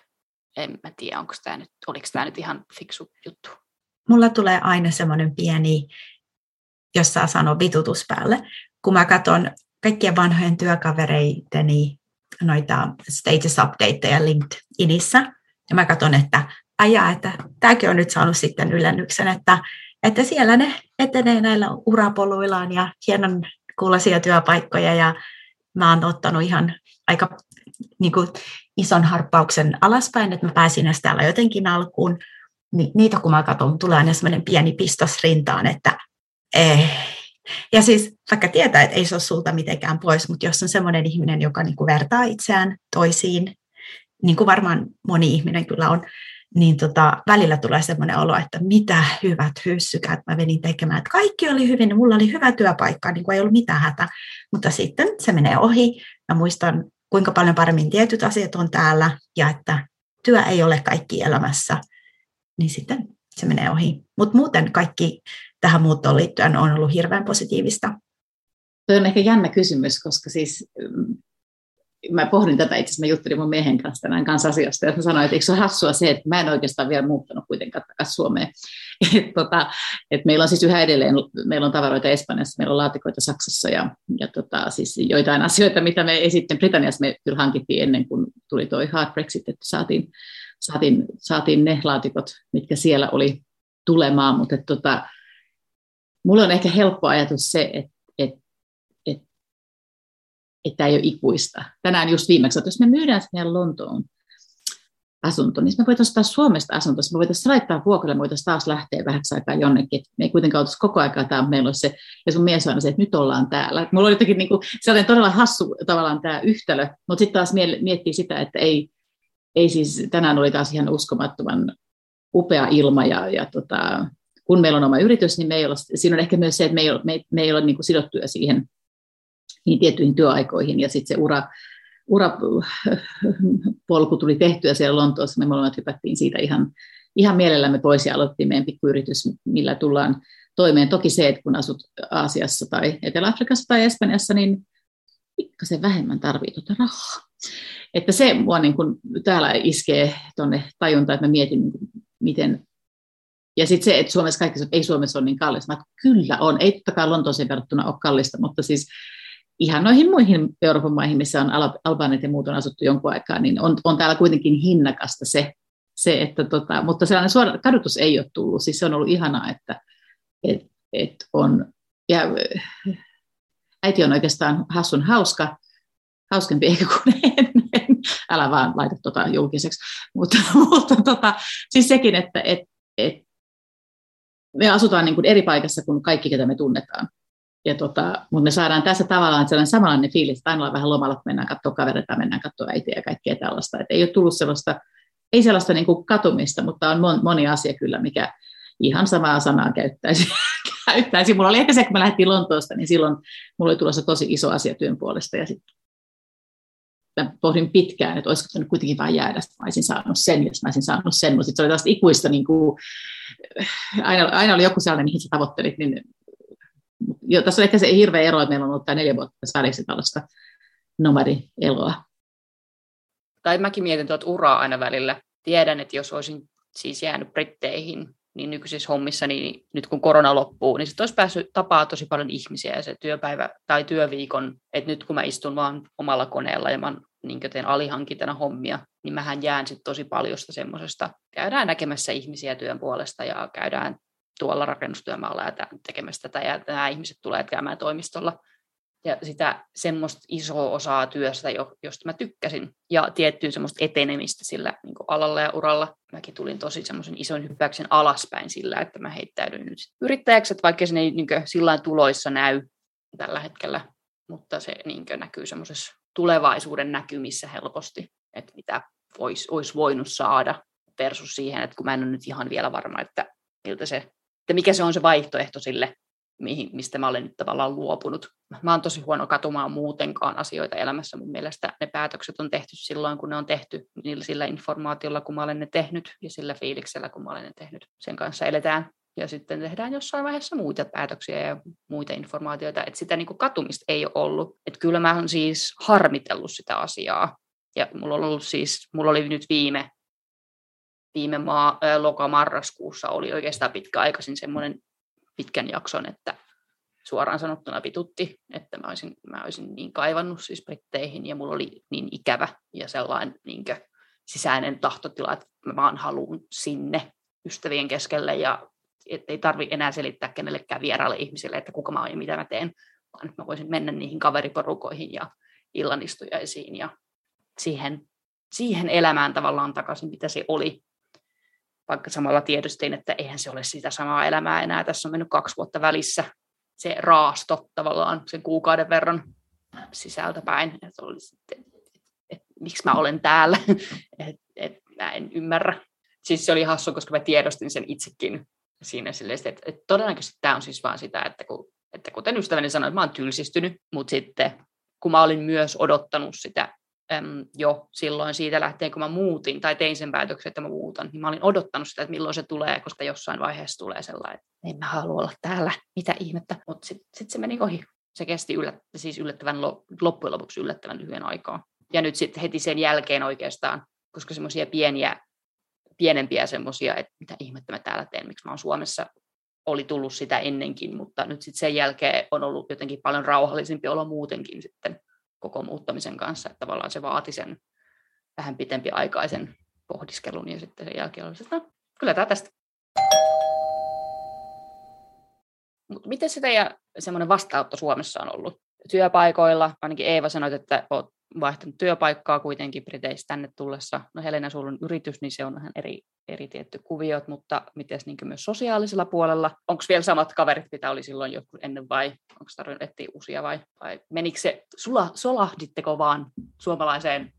Speaker 1: en mä tiedä, onko tämä nyt, oliko tämä nyt ihan fiksu juttu?
Speaker 2: mulla tulee aina semmoinen pieni, jos saa sanoa, vitutus päälle, kun mä katson kaikkien vanhojen työkavereiteni noita status updateja LinkedInissä, ja mä katson, että ajaa, että tämäkin on nyt saanut sitten ylennyksen, että, että siellä ne etenee näillä urapoluillaan ja hienon kuulosia työpaikkoja, ja mä oon ottanut ihan aika niin kuin, ison harppauksen alaspäin, että mä pääsin edes täällä jotenkin alkuun, niin niitä kun mä katson, tulee aina semmoinen pieni pistos rintaan, että ei. Ja siis vaikka tietää, että ei se ole sulta mitenkään pois, mutta jos on semmoinen ihminen, joka niin kuin vertaa itseään toisiin, niin kuin varmaan moni ihminen kyllä on, niin tota, välillä tulee semmoinen olo, että mitä hyvät hyssykät mä venin tekemään. Että kaikki oli hyvin, mulla oli hyvä työpaikka, niin kuin ei ollut mitään hätä. Mutta sitten se menee ohi. Mä muistan, kuinka paljon paremmin tietyt asiat on täällä ja että työ ei ole kaikki elämässä. Niin sitten se menee ohi. Mutta muuten kaikki tähän muuttoon liittyen on ollut hirveän positiivista.
Speaker 3: Tuo on ehkä jännä kysymys, koska siis mm, mä pohdin tätä itse asiassa, mä juttelin mun miehen kanssa tänään kanssa asiasta, ja mä sanoin, että eikö se ole hassua se, että mä en oikeastaan vielä muuttanut kuitenkaan takaisin Suomeen. Et, tota, et meillä on siis yhä edelleen, meillä on tavaroita Espanjassa, meillä on laatikoita Saksassa, ja, ja tota, siis joitain asioita, mitä me sitten Britanniassa me kyllä hankittiin ennen kuin tuli toi hard Brexit, että saatiin, saatiin, saatiin ne laatikot, mitkä siellä oli tulemaan, mutta tota, mulla on ehkä helppo ajatus se, että että ei ole ikuista. Tänään just viimeksi, että jos me myydään meidän Lontoon asunto, niin me voitaisiin ostaa Suomesta asunto, me voitaisiin laittaa vuokralle, me voitaisiin taas lähteä vähäksi aikaa jonnekin. että me ei kuitenkaan oltaisi koko aikaa tämä meillä olisi se, ja sun mies on se, että nyt ollaan täällä. Mulla oli jotenkin niin kuin, sellainen todella hassu tavallaan tämä yhtälö, mutta sitten taas miettii sitä, että ei, ei siis, tänään oli taas ihan uskomattoman upea ilma, ja, ja tota, kun meillä on oma yritys, niin me ei ole, siinä on ehkä myös se, että me ei ole, me me ei ole niin kuin sidottuja siihen niin tiettyihin työaikoihin ja sitten se ura, urapolku tuli tehtyä siellä Lontoossa, me molemmat hypättiin siitä ihan, ihan mielellämme pois ja aloittiin meidän pikkuyritys, millä tullaan toimeen. Toki se, että kun asut Aasiassa tai Etelä-Afrikassa tai Espanjassa, niin pikkasen vähemmän tarvitsee tuota rahaa. Että se mua niin kun täällä iskee tuonne tajuntaan, että mä mietin, niin miten ja sitten se, että Suomessa kaikki ei Suomessa ole niin kallista. Mä, kyllä on, ei totta kai Lontooseen verrattuna ole kallista, mutta siis ihan noihin muihin Euroopan maihin, missä on albanit ja muut on asuttu jonkun aikaa, niin on, on täällä kuitenkin hinnakasta se, se että tota, mutta sellainen suora kadotus ei ole tullut. Siis se on ollut ihanaa, että et, et on, ja äiti on oikeastaan hassun hauska, hauskempi ehkä kuin ennen. Älä vaan laita tota julkiseksi. Mutta, mutta tota, siis sekin, että et, et, me asutaan niin kuin eri paikassa kuin kaikki, ketä me tunnetaan ja tota, mutta me saadaan tässä tavallaan sellainen samanlainen fiilis, että aina vähän lomalla, kun mennään katsoa kavereita, mennään katsoa äitiä ja kaikkea tällaista. Et ei ole tullut sellaista, ei sellaista niin kuin katumista, mutta on mon, moni asia kyllä, mikä ihan samaa sanaa käyttäisi. käyttäisi. Mulla oli ehkä se, kun me lähdettiin Lontoosta, niin silloin mulla oli tulossa tosi iso asia työn puolesta. Ja sitten mä pohdin pitkään, että olisiko nyt kuitenkin vain jäädä, että mä olisin saanut sen, jos mä olisin saanut sen. Mutta se oli tällaista ikuista, niin kuin, aina, aina oli joku sellainen, mihin sä tavoittelit, niin jo, tässä on ehkä se hirveä ero, että meillä on ollut tämä neljä vuotta tässä välissä tällaista nomadi-eloa.
Speaker 1: Tai mäkin mietin tuota uraa aina välillä. Tiedän, että jos olisin siis jäänyt Britteihin, niin nykyisissä hommissa, niin nyt kun korona loppuu, niin sitten olisi päässyt tapaa tosi paljon ihmisiä ja se työpäivä tai työviikon, että nyt kun mä istun vaan omalla koneella ja mä niin teen alihankintana hommia, niin mähän jään sitten tosi paljon semmoisesta. Käydään näkemässä ihmisiä työn puolesta ja käydään tuolla rakennustyömaalla ja tekemässä tätä, ja nämä ihmiset tulee käymään toimistolla. Ja sitä semmoista isoa osaa työstä, josta mä tykkäsin, ja tiettyä semmoista etenemistä sillä niin alalla ja uralla. Mäkin tulin tosi semmoisen ison hyppäyksen alaspäin sillä, että mä heittäydyin nyt yrittäjäksi, että vaikka se ei niin sillä tuloissa näy tällä hetkellä, mutta se niin näkyy semmoisessa tulevaisuuden näkymissä helposti, että mitä olisi voinut saada versus siihen, että kun mä en ole nyt ihan vielä varma, että miltä se että mikä se on se vaihtoehto sille, mihin, mistä mä olen nyt tavallaan luopunut. Mä oon tosi huono katumaan muutenkaan asioita elämässä. Mun mielestä ne päätökset on tehty silloin, kun ne on tehty, niillä sillä informaatiolla, kun mä olen ne tehnyt, ja sillä fiiliksellä, kun mä olen ne tehnyt. Sen kanssa eletään. Ja sitten tehdään jossain vaiheessa muita päätöksiä ja muita informaatioita. Että sitä niin kuin katumista ei ole ollut. Että kyllä mä oon siis harmitellut sitä asiaa. Ja mulla, on ollut siis, mulla oli nyt viime viime maa, loka-marraskuussa oli oikeastaan pitkäaikaisin semmoinen pitkän jakson, että suoraan sanottuna vitutti, että mä olisin, mä olisin niin kaivannut siis Britteihin ja mulla oli niin ikävä ja sellainen niin sisäinen tahtotila, että mä vaan haluan sinne ystävien keskelle ja ei tarvi enää selittää kenellekään vieraille ihmisille, että kuka mä oon ja mitä mä teen, vaan että mä voisin mennä niihin kaveriporukoihin ja illanistujaisiin ja siihen, siihen elämään tavallaan takaisin, mitä se oli vaikka samalla tiedostin, että eihän se ole sitä samaa elämää enää. Tässä on mennyt kaksi vuotta välissä se raasto tavallaan sen kuukauden verran sisältäpäin, että, oli sitten, että, että miksi mä olen täällä, että, että mä en ymmärrä. siis se oli hassu, koska mä tiedostin sen itsekin siinä silleen, että, että todennäköisesti tämä on siis vaan sitä, että, kun, että kuten ystäväni sanoi, että mä oon tylsistynyt, mutta sitten kun mä olin myös odottanut sitä äm, jo silloin siitä lähtien, kun mä muutin tai tein sen päätöksen, että mä muutan, niin mä olin odottanut sitä, että milloin se tulee, koska jossain vaiheessa tulee sellainen, että en mä halua olla täällä, mitä ihmettä, mutta sitten sit se meni ohi. Se kesti yllät, siis yllättävän, loppujen lopuksi yllättävän lyhyen aikaa. Ja nyt sitten heti sen jälkeen oikeastaan, koska semmoisia pieniä, pienempiä semmoisia, että mitä ihmettä mä täällä teen, miksi mä oon Suomessa, oli tullut sitä ennenkin, mutta nyt sitten sen jälkeen on ollut jotenkin paljon rauhallisempi olo muutenkin sitten koko muuttamisen kanssa, että tavallaan se vaati sen vähän pitempi aikaisen pohdiskelun ja sitten sen jälkeen oli että no, kyllä tämä tästä. Mutta miten se teidän semmoinen vastaanotto Suomessa on ollut? Työpaikoilla, ainakin Eeva sanoi, että olet vaihtanut työpaikkaa kuitenkin Briteistä tänne tullessa. No Helena, sulla on yritys, niin se on vähän eri, eri tietty kuviot, mutta miten niin myös sosiaalisella puolella? Onko vielä samat kaverit, mitä oli silloin joku ennen vai onko tarvinnut etsiä uusia vai, vai menikö se, sula, solahditteko vaan suomalaiseen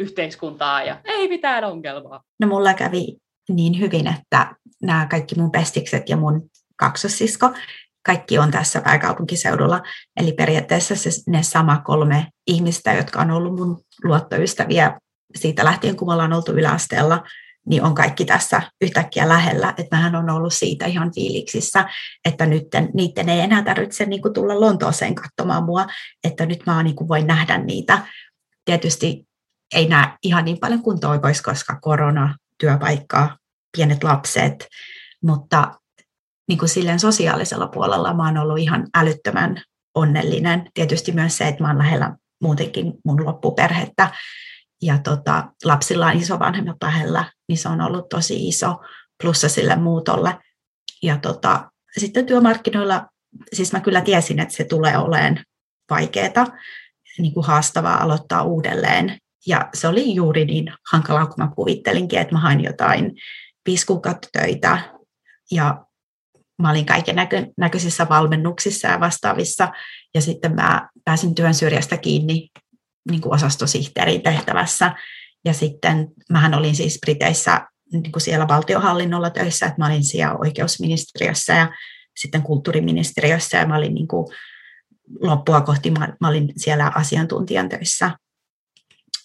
Speaker 1: yhteiskuntaan ja ei mitään ongelmaa?
Speaker 2: No mulla kävi niin hyvin, että nämä kaikki mun pestikset ja mun kaksossisko kaikki on tässä pääkaupunkiseudulla. Eli periaatteessa se, ne sama kolme ihmistä, jotka on ollut mun luottoystäviä siitä lähtien, kun me ollaan oltu yläasteella, niin on kaikki tässä yhtäkkiä lähellä. Että mähän on ollut siitä ihan fiiliksissä, että nyt niiden ei enää tarvitse niin kuin tulla Lontooseen katsomaan mua, että nyt mä niin kuin voin nähdä niitä. Tietysti ei näe ihan niin paljon kuin toivoisi, koska korona, työpaikka, pienet lapset, mutta niin kuin silleen sosiaalisella puolella mä oon ollut ihan älyttömän onnellinen. Tietysti myös se, että mä oon lähellä muutenkin mun loppuperhettä ja tota, lapsilla on isovanhemmat lähellä, niin se on ollut tosi iso plussa sille muutolle. Ja tota, sitten työmarkkinoilla, siis mä kyllä tiesin, että se tulee olemaan vaikeaa, niin kuin haastavaa aloittaa uudelleen. Ja se oli juuri niin hankalaa, kun mä kuvittelinkin, että mä hain jotain viisi töitä ja mä olin kaiken näkö, näköisissä valmennuksissa ja vastaavissa, ja sitten mä pääsin työn syrjästä kiinni niin kuin osastosihteerin tehtävässä, ja sitten mähän olin siis Briteissä niin kuin siellä valtiohallinnolla töissä, että mä olin siellä oikeusministeriössä ja sitten kulttuuriministeriössä, ja mä olin niin kuin loppua kohti, mä, mä olin siellä asiantuntijan töissä.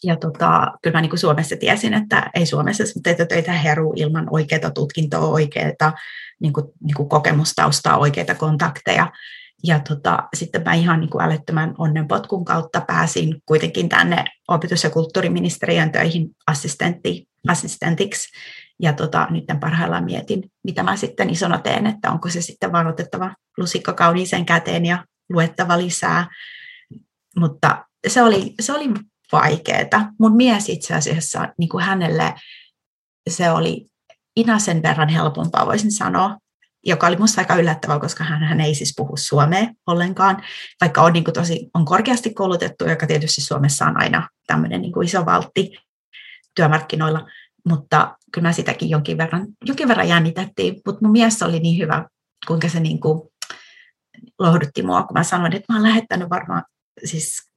Speaker 2: Ja tota, kyllä mä niin kuin Suomessa tiesin, että ei Suomessa teitä töitä heru ilman oikeaa tutkintoa, oikeaa niin kuin, niin kuin kokemustaustaa, oikeita kontakteja. Ja tota, sitten mä ihan niin kuin älyttömän onnenpotkun kautta pääsin kuitenkin tänne opetus- ja kulttuuriministeriön töihin assistentti, assistentiksi. Ja tota, nyt parhaillaan mietin, mitä mä sitten isona teen, että onko se sitten vaan otettava lusikka kauniiseen käteen ja luettava lisää. Mutta se oli, se oli vaikeaa. Mun mies itse asiassa, niin kuin hänelle se oli inasen verran helpompaa, voisin sanoa, joka oli minusta aika yllättävää, koska hän, hän ei siis puhu suomea ollenkaan, vaikka on, niin kuin tosi, on korkeasti koulutettu, joka tietysti Suomessa on aina tämmöinen niin kuin iso valtti työmarkkinoilla, mutta kyllä sitäkin jonkin verran, jonkin verran jännitettiin, mutta mun mies oli niin hyvä, kuinka se niin kuin lohdutti mua, kun mä sanoin, että mä oon lähettänyt varmaan siis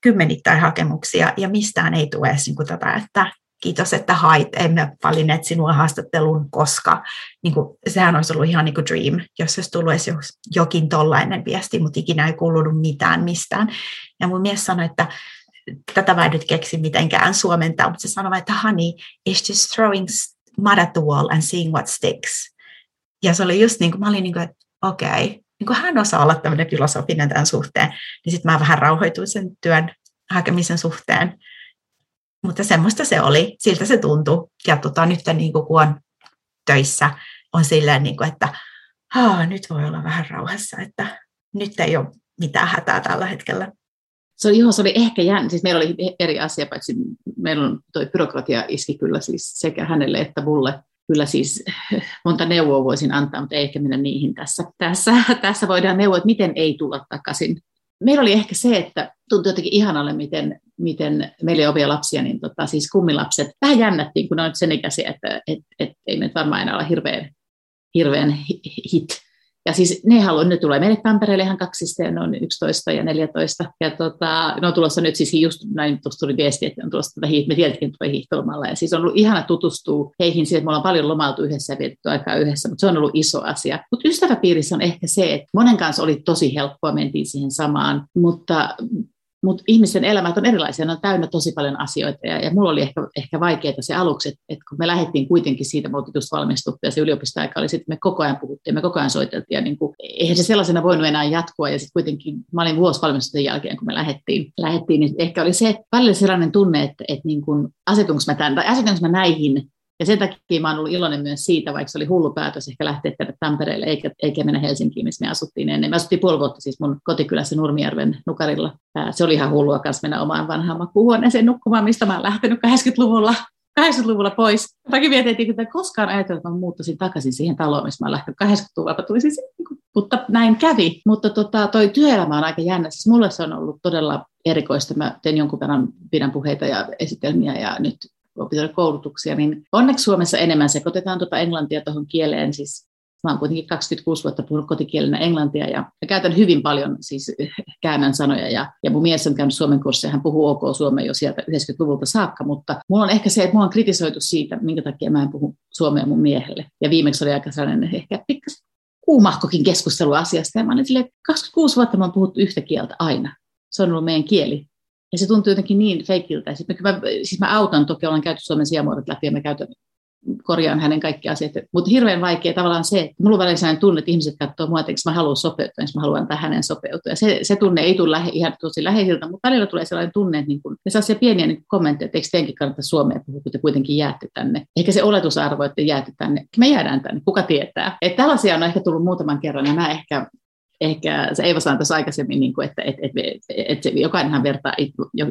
Speaker 2: kymmenittäin hakemuksia ja mistään ei tule edes niin kuin tätä, että kiitos, että hait, emme valinneet sinua haastatteluun, koska niin kuin, sehän olisi ollut ihan niin kuin dream, jos olisi tullut edes jokin tollainen viesti, mutta ikinä ei kuulunut mitään mistään. Ja mun mies sanoi, että tätä mä en nyt keksi mitenkään suomentaa, mutta se sanoi, että honey, it's just throwing mud at the wall and seeing what sticks. Ja se oli just niin kuin, mä olin niin kuin, että okei, okay. Niin kuin hän osaa olla tämmöinen filosofinen tämän suhteen, niin sitten mä vähän rauhoituin sen työn hakemisen suhteen. Mutta semmoista se oli, siltä se tuntui. Ja tota, nyt niin kuin, kun on töissä, on silleen, niin kuin, että nyt voi olla vähän rauhassa, että nyt ei ole mitään hätää tällä hetkellä.
Speaker 3: Se oli, joo, se oli ehkä jännä. Siis meillä oli eri asia, paitsi meillä on toi byrokratia iski kyllä siis sekä hänelle että mulle. Kyllä siis monta neuvoa voisin antaa, mutta ei ehkä mennä niihin tässä. Tässä, tässä voidaan neuvoa, että miten ei tulla takaisin. Meillä oli ehkä se, että tuntui jotenkin ihanalle, miten miten meillä on lapsia, niin tota, siis kummilapset vähän jännättiin, kun ne on sen ikäisiä, että et, et, ei me varmaan enää olla hirveän, hirveän hit. Ja siis ne, haluaa, ne tulee meille Tampereelle ihan kaksista ja ne on 11 ja 14. Ja tota, ne on tulossa nyt siis just näin, tuossa tuli viesti, että on tulossa tätä me että tulee hiihtolomalla. Ja siis on ollut ihana tutustua heihin siitä, että me ollaan paljon lomailtu yhdessä ja vietetty aikaa yhdessä, mutta se on ollut iso asia. Mutta ystäväpiirissä on ehkä se, että monen kanssa oli tosi helppoa, mentiin siihen samaan, mutta mutta ihmisten elämät on erilaisia, ne on täynnä tosi paljon asioita. Ja, ja mulla oli ehkä, ehkä vaikeaa se aluksi, että, että kun me lähdettiin kuitenkin siitä, me oltiin valmistuttu ja se yliopistoaika oli sitten, me koko ajan puhuttiin, me koko ajan soiteltiin. Ja niin kuin, eihän se sellaisena voinut enää jatkua. Ja sitten kuitenkin, mä olin vuosi valmistuksen jälkeen, kun me lähdettiin, lähdettiin niin ehkä oli se, välillä sellainen tunne, että, että niin kuin, asetunko mä tämän, tai asetunko mä näihin ja sen takia mä oon ollut iloinen myös siitä, vaikka se oli hullu päätös ehkä lähteä tänne Tampereelle eikä, eikä mennä Helsinkiin, missä me asuttiin ennen. Me asuttiin puoli vuotta siis mun kotikylässä Nurmijärven Nukarilla. Se oli ihan hullua kanssa mennä omaan vanhaan makuuhuoneeseen nukkumaan, mistä mä oon lähtenyt 80-luvulla 80-luvulla pois. Mäkin mietin, että koskaan ajatellut, että mä muuttaisin takaisin siihen taloon, missä mä lähtenyt 80-luvulla. Tuli siis, mutta näin kävi. Mutta tota, toi työelämä on aika jännä. Siis mulle se on ollut todella erikoista. Mä teen jonkun verran, pidän puheita ja esitelmiä ja nyt koulutuksia, niin onneksi Suomessa enemmän sekoitetaan tuota englantia tuohon kieleen, siis Mä oon kuitenkin 26 vuotta puhunut kotikielenä englantia ja, ja käytän hyvin paljon siis käännän sanoja. Ja, ja mun mies on käynyt suomen kurssia, hän puhuu OK suomea jo sieltä 90-luvulta saakka, mutta mulla on ehkä se, että mua on kritisoitu siitä, minkä takia mä en puhu suomea mun miehelle. Ja viimeksi oli aika sellainen ehkä pikkasen kuumahkokin keskustelu asiasta. Ja mä olin silleen, että 26 vuotta mä oon puhuttu yhtä kieltä aina. Se on ollut meidän kieli. Ja se tuntuu jotenkin niin feikiltä. Sitten mä, siis mä autan, toki olen käyty Suomen sijamuodot läpi ja mä käytän, korjaan hänen kaikki asiat. Mutta hirveän vaikea tavallaan se, että mulla on välillä sellainen tunne, että ihmiset katsoo mua, että mä haluan sopeuttaa, jos mä haluan antaa hänen sopeutua. Ja se, se tunne ei tule lähe, ihan tosi läheisiltä, mutta välillä tulee sellainen tunne, että niin kun, ja sellaisia pieniä niin kommentteja, että eikö teidänkin kannata Suomea puhua, kun te kuitenkin jäätte tänne. Eikä se oletusarvo, että te jäätte tänne. Me jäädään tänne, kuka tietää. Että tällaisia on ehkä tullut muutaman kerran, ja mä ehkä ehkä se Eeva sanoi tuossa aikaisemmin, niin kuin, että, että, että, että, että jokainenhan vertaa,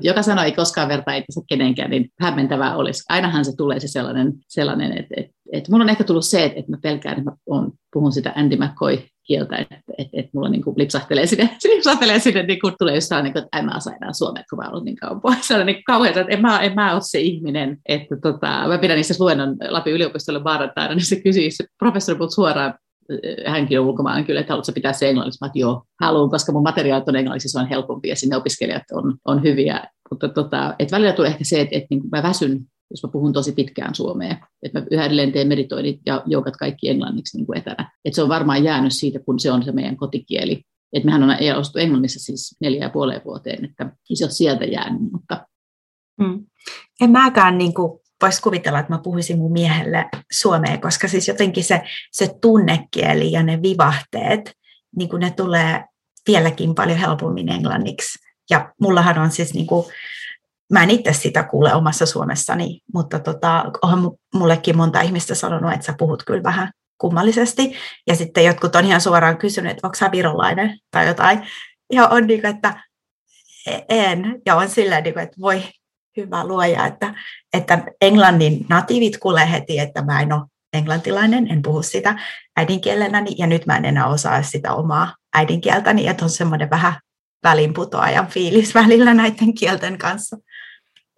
Speaker 3: joka sanoo ei koskaan vertaa itse kenenkään, niin hämmentävää olisi. Ainahan se tulee se sellainen, sellainen että, että, että mulla on ehkä tullut se, että, että mä pelkään, että mä on, puhun sitä Andy McCoy kieltä, että, että, että mulla niin kuin lipsahtelee sinne, lipsahtelee sinne niin kuin tulee jostain, niin että en mä osaa enää suomea, kun mä olen niin kauan pois. Se on niin kauhean, että en mä, en mä ole se ihminen, että tota, mä pidän niissä luennon Lapin yliopistolle maanantaina, niin se kysyi professori suoraan hänkin on ulkomaan kyllä, että haluatko pitää se englanniksi? Mä että joo, haluan, koska mun materiaalit on englanniksi, se on helpompi ja sinne opiskelijat on, on hyviä. Mutta tota, et välillä tulee ehkä se, että, että niin mä väsyn, jos mä puhun tosi pitkään suomea. Että mä yhä edelleen teen meditoinnit ja joukat kaikki englanniksi niin kuin etänä. Että se on varmaan jäänyt siitä, kun se on se meidän kotikieli. Että mehän on ostu Englannissa siis neljä ja puoleen vuoteen, että se on sieltä jäänyt. Mutta...
Speaker 2: Hmm. En mäkään niin kuin voisi kuvitella, että mä puhuisin mun miehelle suomea, koska siis jotenkin se, se tunnekieli ja ne vivahteet, niin kuin ne tulee vieläkin paljon helpommin englanniksi. Ja mullahan on siis niin kuin, mä en itse sitä kuule omassa Suomessani, mutta tota, on mullekin monta ihmistä sanonut, että sä puhut kyllä vähän kummallisesti. Ja sitten jotkut on ihan suoraan kysynyt, että onko sä virolainen tai jotain. Ja on niin kuin, että e-, en. Ja on silleen, niin kuin, että voi hyvä luoja, että, että englannin natiivit kuulee heti, että mä en ole englantilainen, en puhu sitä äidinkielenäni, ja nyt mä en enää osaa sitä omaa äidinkieltäni, että on semmoinen vähän välinputoajan fiilis välillä näiden kielten kanssa.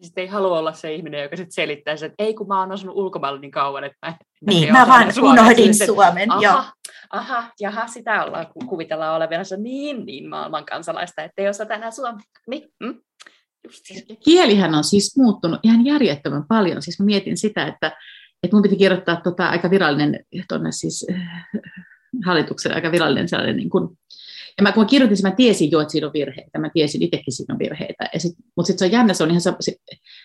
Speaker 1: Sitten ei halua olla se ihminen, joka sitten selittää että ei kun mä oon asunut ulkomailla niin kauan, että mä,
Speaker 2: Niin, mä vaan unohdin Suomen, aha, joo.
Speaker 1: Aha, jaha, sitä ollaan, kuvitellaan olevina se niin, niin maailman kansalaista, että ei osata enää suomea. Niin, mm,
Speaker 3: Siis. Kielihän on siis muuttunut ihan järjettömän paljon. Siis mä mietin sitä, että, että mun piti kirjoittaa tota aika virallinen tuonne siis äh, hallituksen aika virallinen sellainen niin kuin, ja mä, kun mä kirjoitin sen, mä tiesin jo, että siinä on virheitä. Mä tiesin itsekin, siinä on virheitä. Sit, mutta sitten se on jännä, se on ihan se,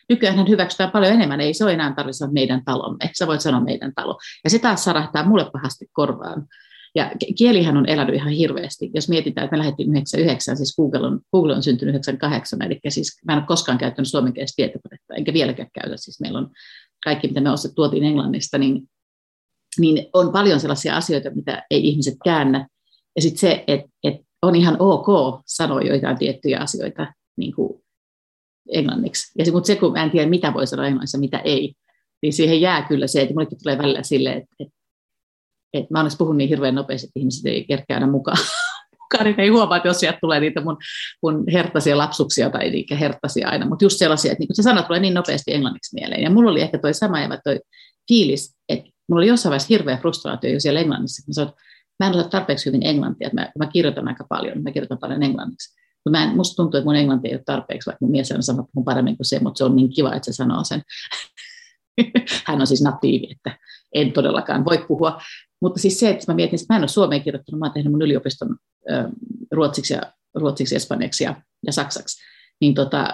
Speaker 3: nykyään hyväksytään paljon enemmän. Ei se ole enää tarvitse meidän talomme. Sä voit sanoa meidän talo. Ja se taas sarahtaa mulle pahasti korvaan. Ja kielihän on elänyt ihan hirveästi. Jos mietitään, että me lähdettiin 99, siis Google on, Google on syntynyt 98, eli siis mä en ole koskaan käyttänyt suomenkielistä tietokonetta, enkä vieläkään käytä. Siis meillä on kaikki, mitä me osat, tuotiin Englannista, niin, niin on paljon sellaisia asioita, mitä ei ihmiset käännä. Ja sitten se, että, että on ihan ok sanoa joitain tiettyjä asioita niin kuin englanniksi. Ja se, mutta se, kun mä en tiedä, mitä voi sanoa englannissa, mitä ei, niin siihen jää kyllä se, että mullekin tulee välillä silleen, että, että että mä onneksi puhun niin hirveän nopeasti, että ihmiset ei kerkeä aina mukaan. niin ei huomaa, että jos sieltä tulee niitä mun, mun herttaisia lapsuksia tai niitä herttaisia aina, mutta just sellaisia, että niin se sana tulee niin nopeasti englanniksi mieleen. Ja mulla oli ehkä toi sama ja toi fiilis, että mulla oli jossain vaiheessa hirveä frustraatio jo siellä englannissa, kun mä sanoin, mä en ole tarpeeksi hyvin englantia, että mä, mä kirjoitan aika paljon, mä kirjoitan paljon englanniksi. Mä en, musta tuntuu, että mun englanti ei ole tarpeeksi, vaikka mun mies on sanonut mun paremmin kuin se, mutta se on niin kiva, että se sanoo sen. Hän on siis natiivi, että en todellakaan voi puhua. Mutta siis se, että mä mietin, että mä en ole Suomeen kirjoittanut, mä oon tehnyt mun yliopiston ruotsiksi, ja, ruotsiksi, espanjaksi ja, ja saksaksi. Niin tota,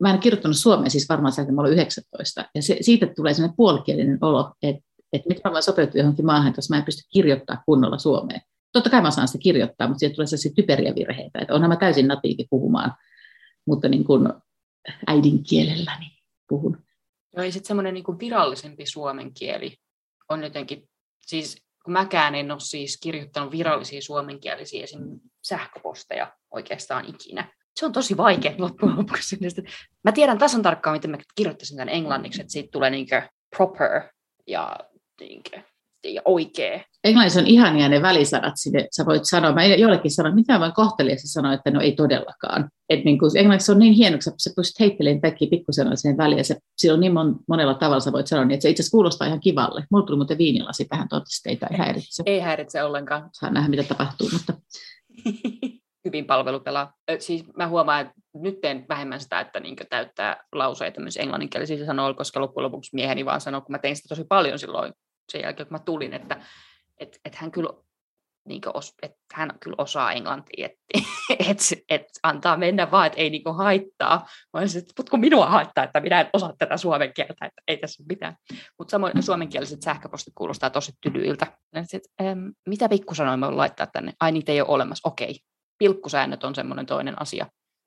Speaker 3: mä en kirjoittanut Suomeen siis varmaan sen, että mä olin 19. Ja se, siitä tulee sellainen puolikielinen olo, että, että nyt mä voin sopeutua johonkin maahan, jos mä en pysty kirjoittamaan kunnolla Suomeen. Totta kai mä saan sitä kirjoittaa, mutta siitä tulee sellaisia typeriä virheitä, että onhan mä täysin natiivi puhumaan, mutta niin kuin äidinkielelläni puhun.
Speaker 1: Joo, ja sitten semmoinen niin virallisempi suomen kieli on jotenkin, siis kun mäkään en ole siis kirjoittanut virallisia suomenkielisiä esim. sähköposteja oikeastaan ikinä. Se on tosi vaikea loppujen lopuksi. Mä tiedän tasan tarkkaan, miten mä kirjoittaisin tämän englanniksi, että siitä tulee niinkö proper ja niinkö ja oikea.
Speaker 3: Englannissa on ihania ne välisanat sinne. Sä voit sanoa, mä jollekin sanon, mitä mä kohteliaasti sanoa, että no ei todellakaan. Et niin kuin, englannissa on niin hieno, että sä pystyt heittelemään kaikki pikkusanoja siihen väliin, ja se, sillä on niin mon, monella tavalla sä voit sanoa, niin että se itse asiassa kuulostaa ihan kivalle. Mulla tuli muuten viinilasi tähän, toivottavasti ei, ei häiritse.
Speaker 1: Ei häiritse ollenkaan.
Speaker 3: Saa nähdä, mitä tapahtuu, mutta...
Speaker 1: Hyvin palvelu pelaa. Siis mä huomaan, että nyt teen vähemmän sitä, että niin täyttää lauseita myös englanninkielisiä sanoilla, koska loppujen lopuksi mieheni vaan sanoo, kun mä tein sitä tosi paljon silloin sen jälkeen, kun mä tulin, että et, et hän kyllä niin os, että hän kyllä osaa englantia, että et, et antaa mennä vaan, että ei niin haittaa. Mä sanoin, että kun minua haittaa, että minä en osaa tätä suomen kieltä, että ei tässä mitään. Mutta samoin suomenkieliset sähköpostit kuulostaa tosi tylyiltä. Sitten, ähm, mitä pikkusanoja me laittaa tänne? Ai niitä ei ole olemassa. Okei. Pilkkusäännöt on semmoinen toinen asia.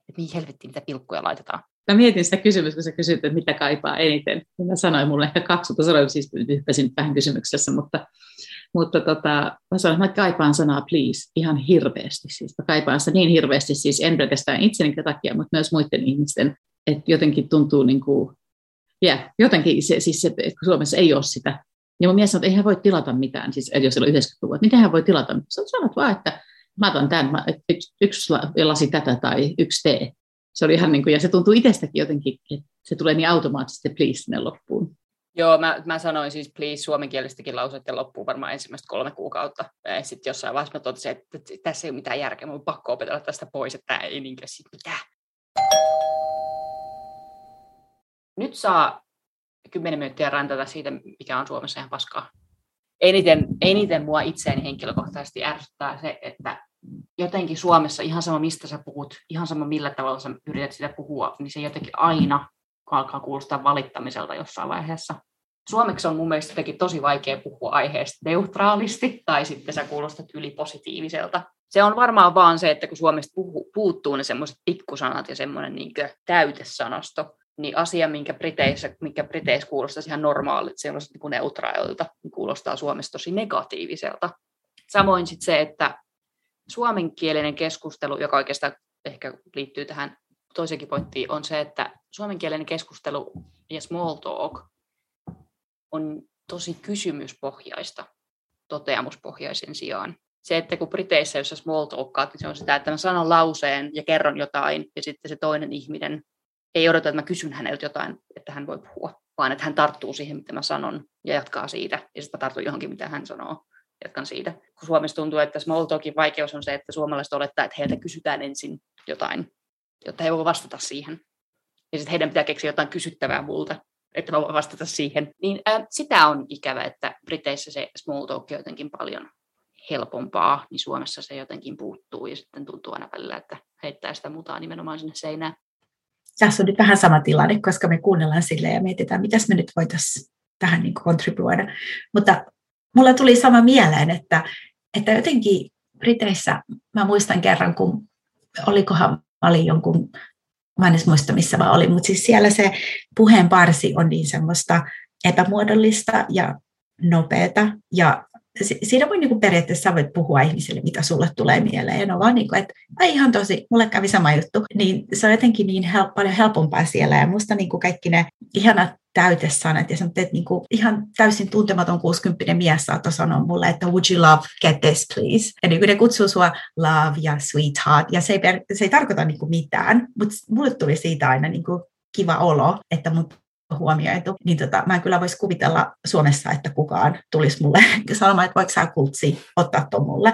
Speaker 1: Että mihin helvettiin mitä pilkkuja laitetaan?
Speaker 3: Mä mietin sitä kysymystä, kun sä kysyt, että mitä kaipaa eniten. Mä sanoin mulle ehkä kaksi, mutta sanoin siis hyppäsin vähän kysymyksessä, mutta, mutta tota, mä sanoin, että mä kaipaan sanaa please ihan hirveästi. Siis mä kaipaan sitä niin hirveästi, siis en pelkästään itseni takia, mutta myös muiden ihmisten, että jotenkin tuntuu niin kuin, yeah, jotenkin se, siis se, että Suomessa ei ole sitä. Ja mun mies sanoi, että eihän voi tilata mitään, siis jos siellä on 90-luvun, että miten hän voi tilata? Sä sanot vaan, että mä otan tämän, yksi lasi tätä tai yksi tee se oli ihan niin kuin, ja se tuntuu itsestäkin jotenkin, että se tulee niin automaattisesti please sinne loppuun.
Speaker 1: Joo, mä, mä sanoin siis please suomenkielistäkin lauseiden loppuun varmaan ensimmäistä kolme kuukautta. Ja sitten jossain vaiheessa mä totesin, että tässä ei ole mitään järkeä, mun on pakko opetella tästä pois, että tämä ei niinkään sit mitään. Nyt saa kymmenen minuuttia rantata siitä, mikä on Suomessa ihan paskaa. Eniten, eniten mua itseäni henkilökohtaisesti ärsyttää se, että jotenkin Suomessa ihan sama mistä sä puhut, ihan sama millä tavalla sä yrität sitä puhua, niin se jotenkin aina alkaa kuulostaa valittamiselta jossain vaiheessa. Suomeksi on mun mielestä jotenkin tosi vaikea puhua aiheesta neutraalisti, tai sitten sä kuulostat ylipositiiviselta. Se on varmaan vaan se, että kun Suomesta puhu, puuttuu ne semmoiset pikkusanat ja semmoinen niin täytesanasto, niin asia, minkä Briteissä, minkä Briteissä kuulostaisi ihan normaalit, sellaiset niin neutraalilta, niin kuulostaa Suomessa tosi negatiiviselta. Samoin sitten se, että suomenkielinen keskustelu, joka oikeastaan ehkä liittyy tähän toisenkin pointtiin, on se, että suomenkielinen keskustelu ja small talk on tosi kysymyspohjaista toteamuspohjaisen sijaan. Se, että kun Briteissä, jos small talkkaat, niin se on sitä, että mä sanon lauseen ja kerron jotain, ja sitten se toinen ihminen ei odota, että mä kysyn häneltä jotain, että hän voi puhua, vaan että hän tarttuu siihen, mitä mä sanon, ja jatkaa siitä, ja sitten mä tartun johonkin, mitä hän sanoo jatkan siitä. Kun Suomessa tuntuu, että small talkin vaikeus on se, että suomalaiset olettaa, että heiltä kysytään ensin jotain, jotta he voivat vastata siihen. Ja sitten heidän pitää keksiä jotain kysyttävää multa, että mä voin vastata siihen. Niin äh, sitä on ikävä, että Briteissä se small talk on jotenkin paljon helpompaa, niin Suomessa se jotenkin puuttuu ja sitten tuntuu aina välillä, että heittää sitä mutaa nimenomaan sinne seinään.
Speaker 2: Tässä on nyt vähän sama tilanne, koska me kuunnellaan sille ja mietitään, mitäs me nyt voitaisiin tähän niin kontribuoida. Mutta mulla tuli sama mieleen, että, että jotenkin Briteissä, mä muistan kerran, kun olikohan, mä olin jonkun, mä en edes muista missä mä olin, mutta siis siellä se puheen parsi on niin semmoista epämuodollista ja nopeata ja siinä voi niin kuin periaatteessa voit puhua ihmisille, mitä sulle tulee mieleen. Ja on vaan niin kuin, että ai ihan tosi, mulle kävi sama juttu. Niin se on jotenkin niin hel- paljon helpompaa siellä. Ja musta niin kuin kaikki ne ihanat täytesanat ja teet niin kuin ihan täysin tuntematon 60 mies saattoi sanoa mulle, että would you love, get this please. Ja niin kuin ne kutsuu sua love ja sweetheart ja se ei, per, se ei tarkoita niin kuin mitään, mutta mulle tuli siitä aina kuin kiva olo, että mut huomioitu, niin tota, mä en kyllä voisi kuvitella Suomessa, että kukaan tulisi mulle sanomaan, että voiko sä kultsi ottaa tuon mulle.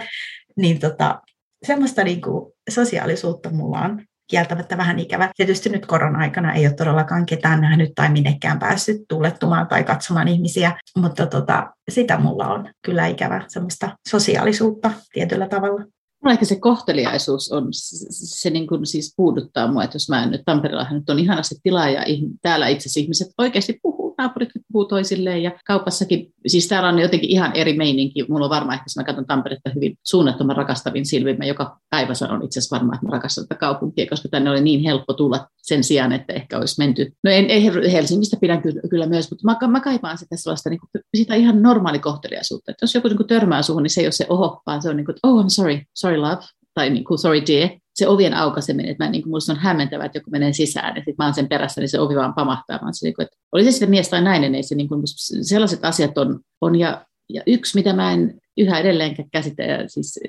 Speaker 2: Niin tota, semmoista niin kuin sosiaalisuutta mulla on kieltämättä vähän ikävä. Tietysti nyt korona-aikana ei ole todellakaan ketään nähnyt tai minnekään päässyt tuulettumaan tai katsomaan ihmisiä, mutta tota, sitä mulla on kyllä ikävä semmoista sosiaalisuutta tietyllä tavalla.
Speaker 3: Mulla ehkä se kohteliaisuus on, se, se niin kuin siis puuduttaa mua, että jos mä en nyt Tampereella nyt on ihanasti tilaa ja täällä itse asiassa ihmiset oikeasti puhuu naapurit puhuu toisilleen ja kaupassakin, siis täällä on jotenkin ihan eri meininki. Mulla on varmaan ehkä, jos mä katson Tamperetta hyvin suunnattoman rakastavin silmin, mä joka päivä sanon itse asiassa varmaan, että mä rakastan tätä kaupunkia, koska tänne oli niin helppo tulla sen sijaan, että ehkä olisi menty. No en, ei Helsingistä pidän kyllä, kyllä myös, mutta mä, mä kaipaan sitä sellaista niin kuin, sitä ihan normaali kohteliaisuutta. Että jos joku niin kuin törmää suhun, niin se ei ole se oho, vaan se on niin kuin, oh I'm sorry, sorry love, tai niin kuin, sorry dear, se ovien aukaiseminen, että mä, niin musta on hämmentävää, että joku menee sisään, ja sitten mä oon sen perässä, niin se ovi vaan pamahtaa, vaan se, niin kuin, että oli se sitten mies tai nainen, ei se, niin kuin, sellaiset asiat on, on ja, ja yksi, mitä mä en yhä edelleenkään käsitä, ja siis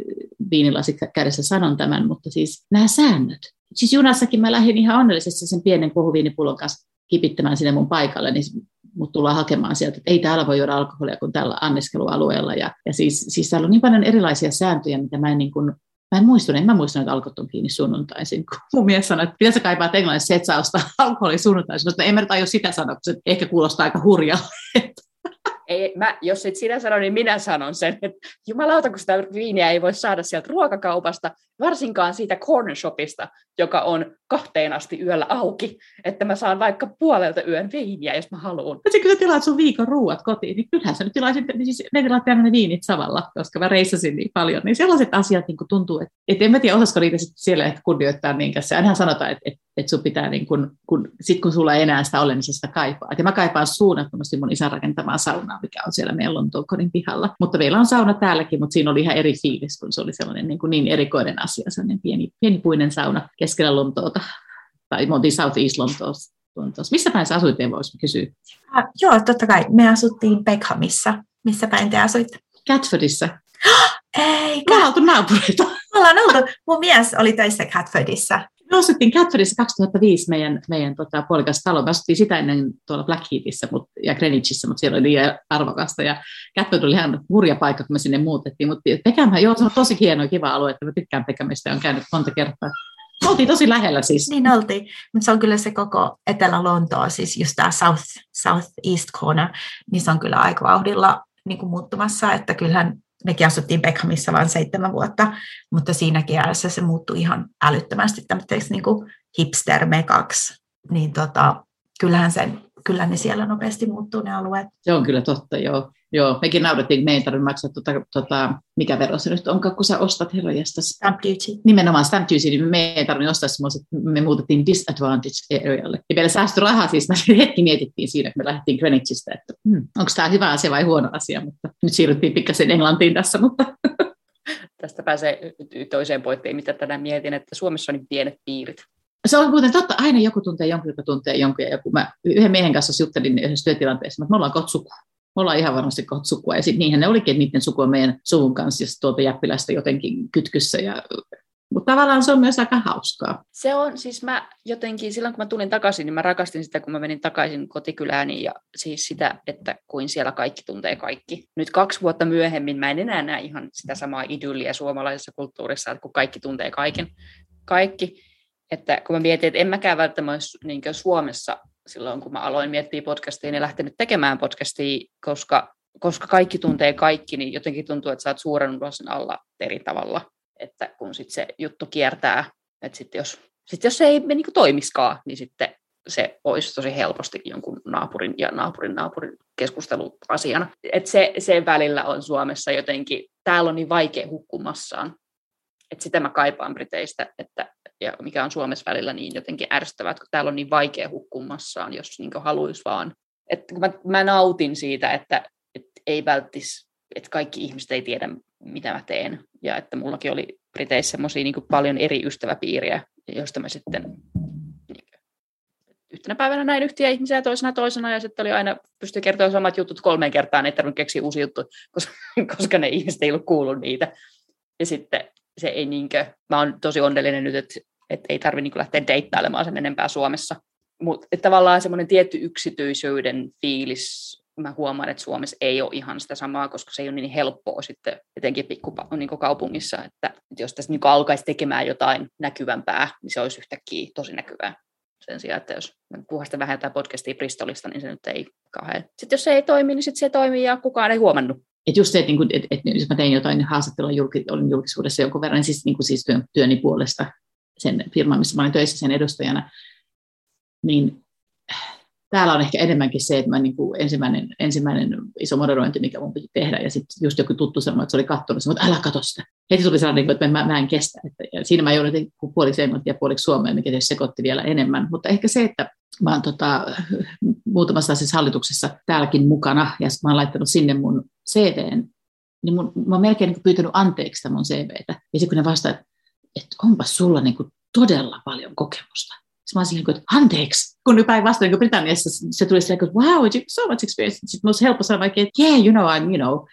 Speaker 3: viinilasit kädessä sanon tämän, mutta siis nämä säännöt. Siis junassakin mä lähdin ihan onnellisesti sen pienen kohuviinipullon kanssa kipittämään sinne mun paikalle, niin mut tullaan hakemaan sieltä, että ei täällä voi juoda alkoholia kuin tällä anniskelualueella. Ja, ja siis, siis täällä on niin paljon erilaisia sääntöjä, mitä mä en niin kuin Mä en muistanut, en mä muistanut, että alkot on kiinni sunnuntaisin. Kun mun mies sanoi, että pitäisi kaipaa englannissa, että saa ostaa alkoholin sunnuntaisin. Mutta en mä tajua sitä sanoa, kun se ehkä kuulostaa aika hurjalta.
Speaker 1: Ei, mä, jos et sinä sano, niin minä sanon sen, että jumalauta, kun sitä viiniä ei voi saada sieltä ruokakaupasta, varsinkaan siitä corner shopista, joka on kahteen asti yöllä auki, että mä saan vaikka puolelta yön viiniä, jos mä haluan.
Speaker 3: Ja kun sä tilaat sun viikon ruuat kotiin, niin kyllähän sä nyt tilaisit, niin siis ne tilaat ne viinit samalla, koska mä reissasin niin paljon. Niin sellaiset asiat niin tuntuu, että, että en mä tiedä, osasko niitä sitten siellä ehkä kunnioittaa niinkään. Ainahan sanotaan, että, että, että sun pitää, niin kun, kun, sit kun sulla ei enää sitä ole, niin sitä kaipaa. Ja mä kaipaan suunnattomasti mun isän rakentamaa saunaa, mikä on siellä meidän Lontoon kodin pihalla. Mutta meillä on sauna täälläkin, mutta siinä oli ihan eri fiilis, kun se oli sellainen niin, kuin niin erikoinen asia, sellainen pieni, pieni puinen sauna keskellä Lontoota tai me oltiin South East Lontoossa. Lontoossa. Missä päin sä asuit, voisi kysyä?
Speaker 2: Uh, joo, totta kai. Me asuttiin Beckhamissa. Missä päin te asuitte?
Speaker 3: Catfordissa.
Speaker 2: Ei,
Speaker 3: Me ollaan oltu naapureita.
Speaker 2: Me ollaan oltu. Mun mies oli töissä Catfordissa.
Speaker 3: Me asuttiin Catfordissa 2005 meidän, meidän tota, puolikas talo. Me asuttiin sitä ennen tuolla Blackheathissa mut, ja Greenwichissä, mutta siellä oli liian arvokasta. Ja Catford oli ihan hurja paikka, kun me sinne muutettiin. Mutta Pekam, joo, se on tosi hieno kiva alue, että mä tykkään Pekamista ja on käynyt monta kertaa. Me oltiin tosi lähellä siis.
Speaker 2: Niin oltiin, mutta se on kyllä se koko Etelä-Lontoa, siis just tämä South, South East Corner, niin se on kyllä aika vauhdilla niin kuin muuttumassa, että kyllähän mekin asuttiin Beckhamissa vain seitsemän vuotta, mutta siinäkin ajassa se muuttui ihan älyttömästi tämmöiseksi niin hipster-mekaksi, niin tota, kyllähän sen, kyllä ne siellä nopeasti muuttuu ne alueet.
Speaker 3: Se on kyllä totta, joo. Joo, mekin naurettiin, me ei tarvitse maksaa, tuota, tuota, mikä vero se nyt onkaan, kun sä ostat herranjestas.
Speaker 2: Stamp duty.
Speaker 3: Nimenomaan stamp duty, niin me ei tarvitse ostaa semmoiset, me muutettiin disadvantage arealle. Ja vielä säästö rahaa, siis me hetki mietittiin siinä, että me lähdettiin Greenwichistä, että hmm, onko tämä hyvä asia vai huono asia, mutta nyt siirryttiin pikkasen Englantiin tässä, mutta
Speaker 1: Tästä pääsee toiseen pointtiin, mitä tänään mietin, että Suomessa on niin pienet piirit.
Speaker 3: Se on muuten totta, aina joku tuntee jonkun, joka tuntee jonkun, ja joku, mä yhden miehen kanssa juttelin yhdessä työtilanteessa, että me ollaan kohta sukua. Me ollaan ihan varmasti kohta sukua, ja sitten niinhän ne olikin, että niiden suku on meidän suvun kanssa, ja tuolta Jäppilästä jotenkin kytkyssä, ja mutta tavallaan se on myös aika hauskaa.
Speaker 1: Se on, siis mä jotenkin, silloin kun mä tulin takaisin, niin mä rakastin sitä, kun mä menin takaisin kotikylääni ja siis sitä, että kuin siellä kaikki tuntee kaikki. Nyt kaksi vuotta myöhemmin mä en enää näe ihan sitä samaa idylliä suomalaisessa kulttuurissa, että kun kaikki tuntee kaiken. Kaikki. Että kun mä mietin, että en mäkään välttämättä niin Suomessa silloin, kun mä aloin miettiä podcastia, niin lähtenyt tekemään podcastia, koska, koska kaikki tuntee kaikki, niin jotenkin tuntuu, että sä oot suuren sen alla eri tavalla että kun sit se juttu kiertää, että sit jos, sit jos se ei me niin toimiskaan, niin sitten se olisi tosi helposti jonkun naapurin ja naapurin naapurin keskusteluasiana. Et se, se välillä on Suomessa jotenkin, täällä on niin vaikea hukkumassaan. Et sitä mä kaipaan Briteistä, että, ja mikä on Suomessa välillä niin jotenkin ärsyttävää, että täällä on niin vaikea hukkumassaan, jos niin haluaisi vaan. Et mä, mä nautin siitä, että, että ei välttis, että kaikki ihmiset ei tiedä, mitä mä teen. Ja että mullakin oli Briteissä semmoisia niin paljon eri ystäväpiiriä, joista mä sitten niin, yhtenä päivänä näin yhtiä ihmisiä toisena toisena, ja sitten oli aina, pystyi kertoa samat jutut kolmeen kertaan, ei tarvinnut keksiä uusi juttu, koska, koska ne ihmiset ei ollut kuullut niitä. Ja sitten se ei niinkö, mä oon tosi onnellinen nyt, että, että ei tarvitse niin lähteä deittailemaan sen enempää Suomessa, Mutta tavallaan semmoinen tietty yksityisyyden fiilis, mä huomaan, että Suomessa ei ole ihan sitä samaa, koska se ei ole niin helppoa sitten etenkin pikkukaupungissa, niin että, että jos tässä niin alkaisi tekemään jotain näkyvämpää, niin se olisi yhtäkkiä tosi näkyvää. Sen sijaan, että jos puhuu vähän jotain podcastia Bristolista, niin se nyt ei kauhean. Sitten jos se ei toimi, niin sitten se toimii ja kukaan ei huomannut.
Speaker 3: Et just se, että, niin että, että jos mä tein jotain haastattelua, julki, olin julkisuudessa jonkun verran, niin siis, niin kuin siis työn, työni puolesta sen firman, missä mä olin töissä sen edustajana, niin täällä on ehkä enemmänkin se, että mä niin kuin ensimmäinen, ensimmäinen iso moderointi, mikä mun piti tehdä, ja sitten just joku tuttu sanoi, että se oli katsonut, että älä katso sitä. Heti tuli sellainen, että mä, mä en kestä. Että, ja siinä mä joudun puoliksi englantia ja puoliksi suomea, mikä se sekoitti vielä enemmän. Mutta ehkä se, että mä oon tota, muutamassa siis hallituksessa täälläkin mukana, ja mä oon laittanut sinne mun CVn, niin mun, mä oon melkein niin pyytänyt anteeksi sitä mun CVtä. Ja sitten kun ne vastaa, että, onpa sulla niin kuin todella paljon kokemusta. Sitten mä oon siihen, että anteeksi, kun päinvastoin niin Britanniassa se tuli silleen, että wow, you so much experience. Sitten olisi helppo sanoa vaikka, että yeah, you know, I'm, you know,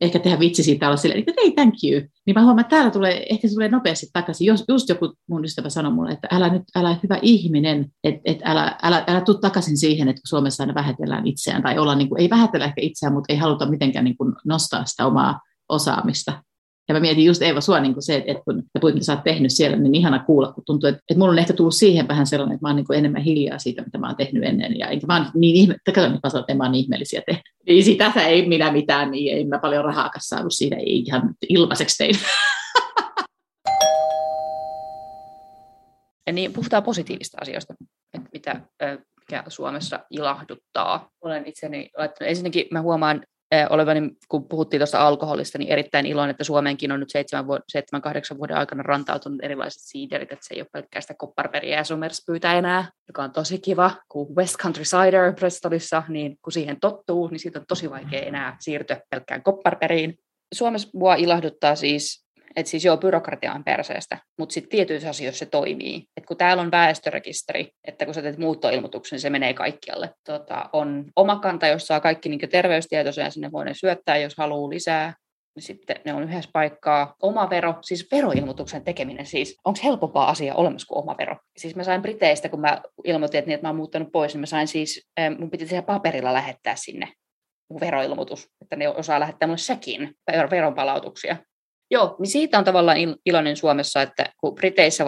Speaker 3: ehkä tehdä vitsi siitä olla silleen, että hey, thank you. Niin mä huomaan, että täällä tulee, ehkä se tulee nopeasti takaisin. Jos, just joku mun ystävä sanoi mulle, että älä nyt, älä hyvä ihminen, että et älä, älä, älä tuu takaisin siihen, että Suomessa aina vähätellään itseään, tai olla, niin kuin, ei vähätellä ehkä itseään, mutta ei haluta mitenkään niin kuin, nostaa sitä omaa osaamista. Ja mä mietin just Eeva sua niin kuin se, että, että kun puhuit, mitä sä oot tehnyt siellä, niin ihana kuulla, kun tuntuu, että, että mulla on ehkä tullut siihen vähän sellainen, että mä oon niin kuin enemmän hiljaa siitä, mitä mä oon tehnyt ennen. Ja enkä mä oon niin ihme, että katsotaan, että mä sanon, että mä oon niin ihmeellisiä tehnyt. Niin siitä ei minä mitään, niin ei mä paljon rahaa saanut siitä, ei ihan ilmaiseksi tein.
Speaker 1: Ja niin, puhutaan positiivista asioista, että mitä mikä Suomessa ilahduttaa. Olen itseni laittanut, ensinnäkin mä huomaan olevani, kun puhuttiin tuosta alkoholista, niin erittäin iloinen, että Suomeenkin on nyt 7-8 vuoden aikana rantautunut erilaiset siiderit, että se ei ole pelkkää sitä kopparperiä ja somerspyytä enää, joka on tosi kiva, kun West Country Cider Bristolissa, niin kun siihen tottuu, niin siitä on tosi vaikea enää siirtyä pelkkään kopparperiin. Suomessa mua ilahduttaa siis että siis joo, byrokratia on perseestä, mutta sitten tietyissä asioissa se toimii. Et kun täällä on väestörekisteri, että kun sä teet muuttoilmoituksen, niin se menee kaikkialle. Tota, on oma kanta, jossa saa kaikki niin terveystietoisia, sinne voi ne syöttää, jos haluaa lisää. Sitten ne on yhdessä paikkaa. Oma vero, siis veroilmoituksen tekeminen siis, onko helpompaa asia olemassa kuin oma vero? Siis mä sain Briteistä, kun mä ilmoitin, että, niin, että mä oon muuttanut pois, niin mä sain siis, mun piti tehdä paperilla lähettää sinne veroilmoitus, että ne osaa lähettää mulle sekin veronpalautuksia. Joo, niin siitä on tavallaan iloinen Suomessa, että kun Briteissä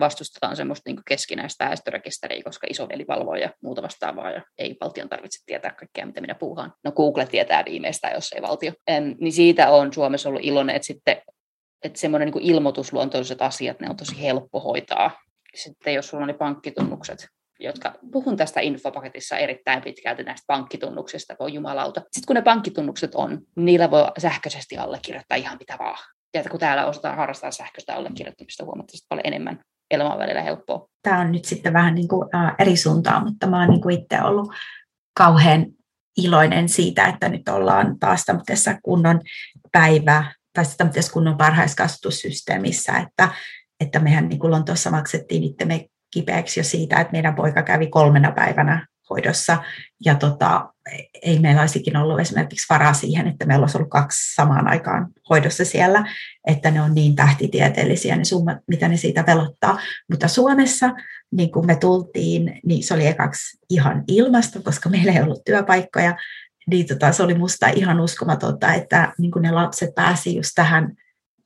Speaker 1: vastustetaan semmoista niin keskinäistä väestörekisteriä, koska isoveli valvoo ja muuta vastaavaa, ja ei valtion tarvitse tietää kaikkea, mitä minä puuhaan. No Google tietää viimeistään, jos ei valtio. En, niin siitä on Suomessa ollut iloinen, että sitten että semmoinen niin ilmoitusluontoiset asiat, ne on tosi helppo hoitaa. Sitten jos sulla on ne pankkitunnukset, jotka, puhun tästä infopaketissa erittäin pitkälti näistä pankkitunnuksista, voi jumalauta. Sitten kun ne pankkitunnukset on, niin niillä voi sähköisesti allekirjoittaa ihan mitä vaan ja kun täällä osataan harrastaa sähköistä allekirjoittamista huomattavasti paljon enemmän, elämä on välillä helppoa.
Speaker 2: Tämä on nyt sitten vähän niin kuin, eri suuntaan, mutta mä oon niin kuin itse ollut kauhean iloinen siitä, että nyt ollaan taas tämmöisessä kunnon päivä, tai tämmöisessä kunnon varhaiskasvatussysteemissä, että, että mehän niin kuin Lontoossa maksettiin itsemme kipeäksi jo siitä, että meidän poika kävi kolmena päivänä hoidossa. Ja tota, ei meillä olisikin ollut esimerkiksi varaa siihen, että meillä olisi ollut kaksi samaan aikaan hoidossa siellä, että ne on niin tähtitieteellisiä ne summat, mitä ne siitä velottaa. Mutta Suomessa, niin kun me tultiin, niin se oli ekaksi ihan ilmasta, koska meillä ei ollut työpaikkoja, niin tota, se oli musta ihan uskomatonta, että niin ne lapset pääsi just tähän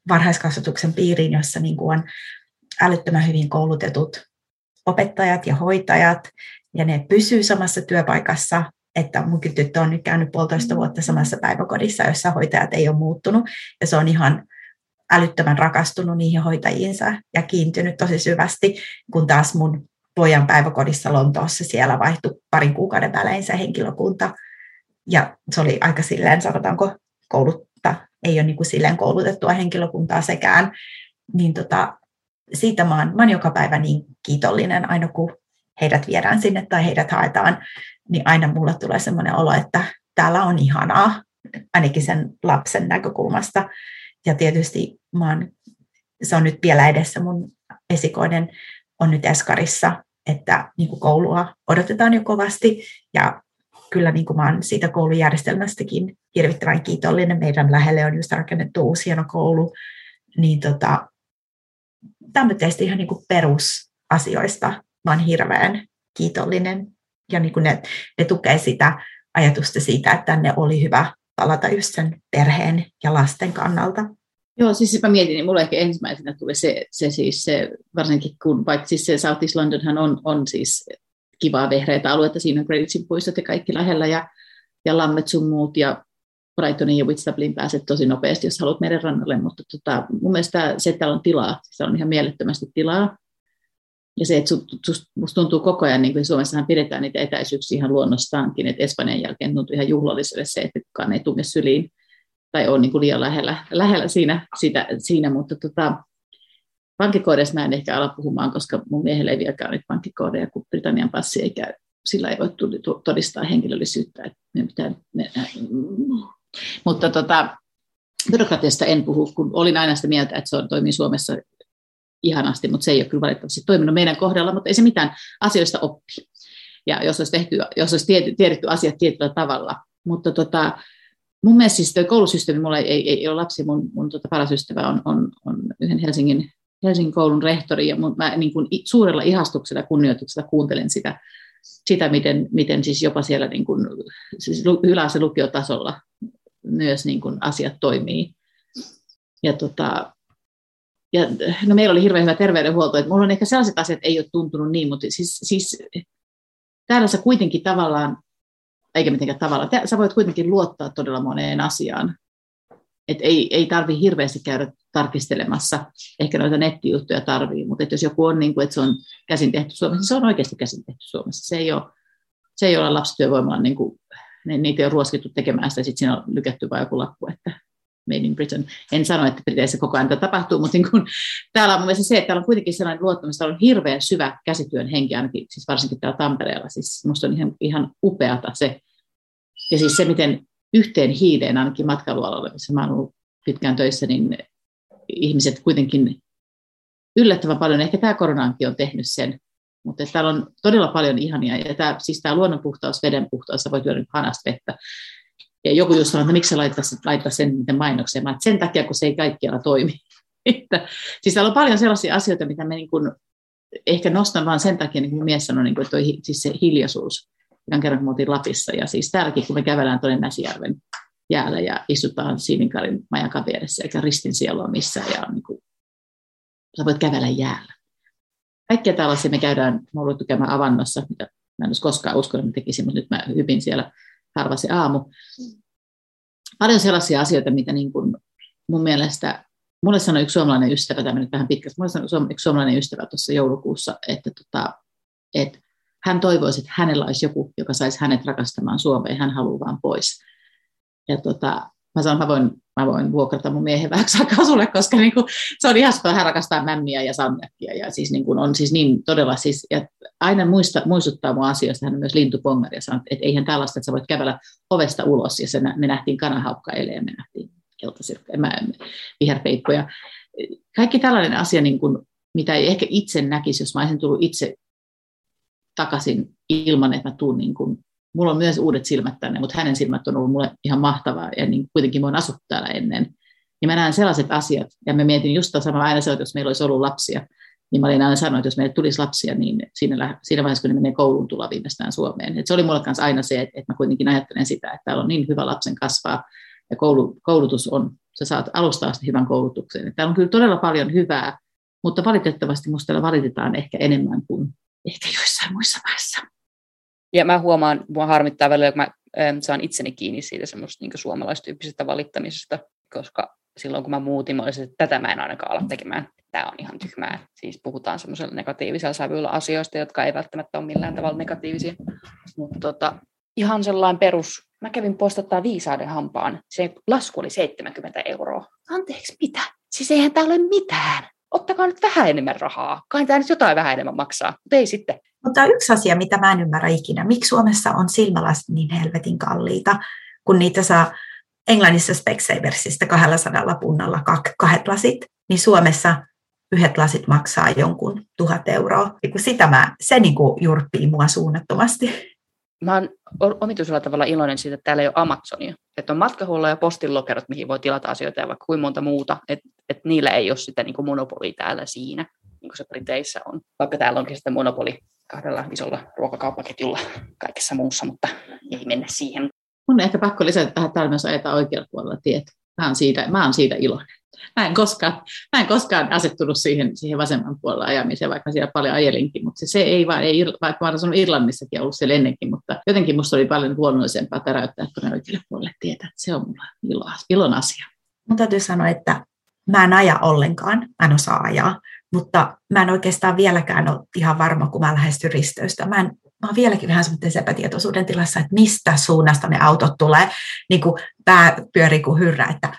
Speaker 2: varhaiskasvatuksen piiriin, jossa niin on älyttömän hyvin koulutetut opettajat ja hoitajat, ja ne pysyy samassa työpaikassa, että mun tyttö on nyt käynyt puolitoista mm. vuotta samassa päiväkodissa, jossa hoitajat ei ole muuttunut, ja se on ihan älyttömän rakastunut niihin hoitajiinsa ja kiintynyt tosi syvästi, kun taas mun pojan päiväkodissa Lontoossa siellä vaihtui parin kuukauden välein se henkilökunta, ja se oli aika silleen, sanotaanko, koulutta, ei ole niin kuin silleen koulutettua henkilökuntaa sekään, niin tota, siitä mä oon, mä oon joka päivä niin kiitollinen, aina kun heidät viedään sinne tai heidät haetaan, niin aina mulle tulee sellainen olo, että täällä on ihanaa, ainakin sen lapsen näkökulmasta. Ja tietysti mä oon, se on nyt vielä edessä, mun esikoinen on nyt Eskarissa, että niin kuin koulua odotetaan jo kovasti ja kyllä niin kuin mä oon siitä koulujärjestelmästäkin hirvittävän kiitollinen. Meidän lähelle on just rakennettu uusi hieno koulu, niin tota, tämmöistä ihan niin kuin perusasioista mä oon hirveän kiitollinen. Ja niin kuin ne, ne tukee sitä ajatusta siitä, että tänne oli hyvä palata just sen perheen ja lasten kannalta.
Speaker 3: Joo, siis mä mietin, niin mulle ehkä ensimmäisenä tuli se, se siis se, varsinkin kun vaikka siis se South East Londonhan on, on siis kivaa vehreitä aluetta, siinä on Greenwichin puistot ja kaikki lähellä ja, ja lammet sun muut ja Brightonin ja Whitstablin pääset tosi nopeasti, jos haluat rannalle, mutta tota, mun mielestä se, että täällä on tilaa, se on ihan mielettömästi tilaa. Ja se, että musta tuntuu koko ajan, niin kuin Suomessahan pidetään niitä etäisyyksiä ihan luonnostaankin, että Espanjan jälkeen tuntuu ihan juhlalliselle se, että kukaan ei tunne syliin tai on niin kuin liian lähellä, lähellä siinä, sitä, siinä, mutta tota, pankkikoodeista mä en ehkä ala puhumaan, koska mun miehelle ei vieläkään ole pankkikoodeja, kun Britannian passi eikä sillä ei voi todistaa henkilöllisyyttä. Että pitää, me, mutta tota, byrokratiasta en puhu, kun olin aina sitä mieltä, että se on, toimii Suomessa ihanasti, mutta se ei ole kyllä valitettavasti toiminut meidän kohdalla, mutta ei se mitään asioista oppi. Ja jos olisi, tehty, jos olisi tiedetty asiat tietyllä tavalla. Mutta tota, mun mielestä siis koulusysteemi, mulla ei, ei, ei ole lapsi, mun, mun tota paras ystävä on, on, on yhden Helsingin, Helsingin koulun rehtori, ja mun, mä niin kuin suurella ihastuksella kunnioituksella kuuntelen sitä, sitä miten, miten siis jopa siellä niin kuin, siis yläase lukiotasolla myös niin kuin asiat toimii. Ja, tota, ja no meillä oli hirveän hyvä terveydenhuolto, että mulla on ehkä sellaiset asiat ei ole tuntunut niin, mutta siis, siis täällä sä kuitenkin tavallaan, eikä mitenkään tavallaan, sä voit kuitenkin luottaa todella moneen asiaan. Et ei, ei tarvi hirveästi käydä tarkistelemassa, ehkä noita nettijuttuja tarvii, mutta että jos joku on niin kuin, että se on käsin tehty Suomessa, se on oikeasti käsin tehty Suomessa. Se ei ole, se ei ole lapsityövoimalla niin kuin niitä ei ole ruoskittu tekemään sitä, sitten siinä on lykätty vain joku lappu, että made in Britain. En sano, että Briteissä koko ajan tapahtuu, mutta niin kun, täällä on mielestäni se, että täällä on kuitenkin sellainen luottamus, täällä on hirveän syvä käsityön henki, ainakin siis varsinkin täällä Tampereella. Siis minusta on ihan, ihan upeata se. Ja siis se, miten yhteen hiileen ainakin matkailualalla, missä mä olen ollut pitkään töissä, niin ihmiset kuitenkin yllättävän paljon, ehkä tämä koronaankin on tehnyt sen, mutta täällä on todella paljon ihania, ja tämä, siis tämä luonnon puhtaus, veden puhtaus, sä voit hanasta vettä. Ja joku just sanoi, että miksi sä laittaa, laittaa sen mainokseen. Mä, sen takia, kun se ei kaikkialla toimi. että, siis täällä on paljon sellaisia asioita, mitä me niin kuin, ehkä nostan vaan sen takia, niin kuin mies sanoi, niin kuin, että toi, siis se hiljaisuus, ihan kerran kun me oltiin Lapissa, ja siis täälläkin, kun me kävelään tuonne Näsijärven jäällä ja istutaan Siininkarin majan vieressä, eikä ristin sielua missään, ja niin kuin, sä voit kävellä jäällä kaikkia tällaisia me käydään, olen käymään avannossa, mitä mä en olisi koskaan uskonut, että tekisin, mutta nyt mä hyvin siellä harva se aamu. Paljon sellaisia asioita, mitä niin kuin mun mielestä, mulle sanoi yksi suomalainen ystävä, tämä nyt vähän pitkästi, mulle sanoi yksi suomalainen ystävä tuossa joulukuussa, että, tota, että hän toivoisi, että hänellä olisi joku, joka saisi hänet rakastamaan Suomeen, hän haluaa vaan pois. Ja tota, mä sanon, mä voin, mä voin vuokrata mun miehen vähäksi aikaa sulle, koska niin kuin, se on ihan hän rakastaa mämmiä ja samjakkia ja siis niin kuin on siis niin todella siis, ja aina muista, muistuttaa mun asioista, hän on myös lintupongari ja sanoo, että eihän tällaista, että sä voit kävellä ovesta ulos ja se, me nähtiin kanahaukka eilen ja me nähtiin keltasirkka, viherpeippoja. Kaikki tällainen asia, niin kuin, mitä ei ehkä itse näkisi, jos mä olisin tullut itse takaisin ilman, että mä tuun niin kuin mulla on myös uudet silmät tänne, mutta hänen silmät on ollut mulle ihan mahtavaa ja niin kuitenkin mä oon asuttu täällä ennen. Ja mä näen sellaiset asiat, ja mä mietin just sama aina se, että jos meillä olisi ollut lapsia, niin mä olin aina sanonut, että jos meille tulisi lapsia, niin siinä, siinä vaiheessa, kun ne menee kouluun, tulla viimeistään Suomeen. Et se oli mulle kanssa aina se, että, että mä kuitenkin ajattelen sitä, että täällä on niin hyvä lapsen kasvaa, ja koulu, koulutus on, sä saat alusta asti hyvän koulutuksen. Että täällä on kyllä todella paljon hyvää, mutta valitettavasti musta valitetaan ehkä enemmän kuin ehkä joissain muissa maissa.
Speaker 1: Ja mä huomaan, mua harmittaa välillä, kun mä ähm, saan itseni kiinni siitä semmoista niin suomalaistyyppisestä valittamisesta, koska silloin kun mä muutin, mä olisin, että tätä mä en ainakaan ala tekemään. Tämä on ihan tyhmää. Siis puhutaan semmoisella negatiivisella sävyllä asioista, jotka ei välttämättä ole millään tavalla negatiivisia. Mutta tota, ihan sellainen perus. Mä kävin postattaa viisauden hampaan. Se lasku oli 70 euroa. Anteeksi, mitä? Siis eihän tää ole mitään. Ottakaa nyt vähän enemmän rahaa. Kai tämä nyt jotain vähän enemmän maksaa. Mutta ei sitten.
Speaker 2: Mutta yksi asia, mitä mä en ymmärrä ikinä, miksi Suomessa on silmälasit niin helvetin kalliita, kun niitä saa Englannissa Specsaversista 200 punnalla kahdet lasit, niin Suomessa yhdet lasit maksaa jonkun tuhat euroa. Sitä mä, se niin kuin jurppii mua suunnattomasti.
Speaker 1: Mä oon omituisella tavalla iloinen siitä, että täällä ei ole Amazonia. Että on matkahuollo ja postilokerot, mihin voi tilata asioita ja vaikka kuin monta muuta. Että et niillä ei ole sitä niin monopolia täällä siinä, niin kuin se Briteissä on. Vaikka täällä onkin sitten monopoli kahdella isolla ruokakauppaketjulla kaikessa muussa, mutta ei mennä siihen.
Speaker 3: Mun on ehkä pakko lisätä tähän, että täällä myös ajetaan oikealla puolella tietä. Mä oon siitä, mä oon siitä iloinen. Mä en koskaan, mä en koskaan asettunut siihen, siihen vasemman puolella ajamiseen, vaikka siellä paljon ajelinkin, mutta se, se ei vaan, ei, vaikka mä olen Irlannissakin ollut siellä ennenkin, mutta jotenkin musta oli paljon luonnollisempaa täräyttää tuonne oikealle puolelle tietä. Se on mulla ilo, ilon asia.
Speaker 2: Mun täytyy sanoa, että mä en aja ollenkaan, mä en osaa ajaa, mutta mä en oikeastaan vieläkään ole ihan varma, kun mä lähestyn risteystä. Mä, en, mä oon vieläkin vähän semmoinen epätietoisuuden tilassa, että mistä suunnasta ne autot tulee, niin kuin pää pyörii kuin hyrrä, että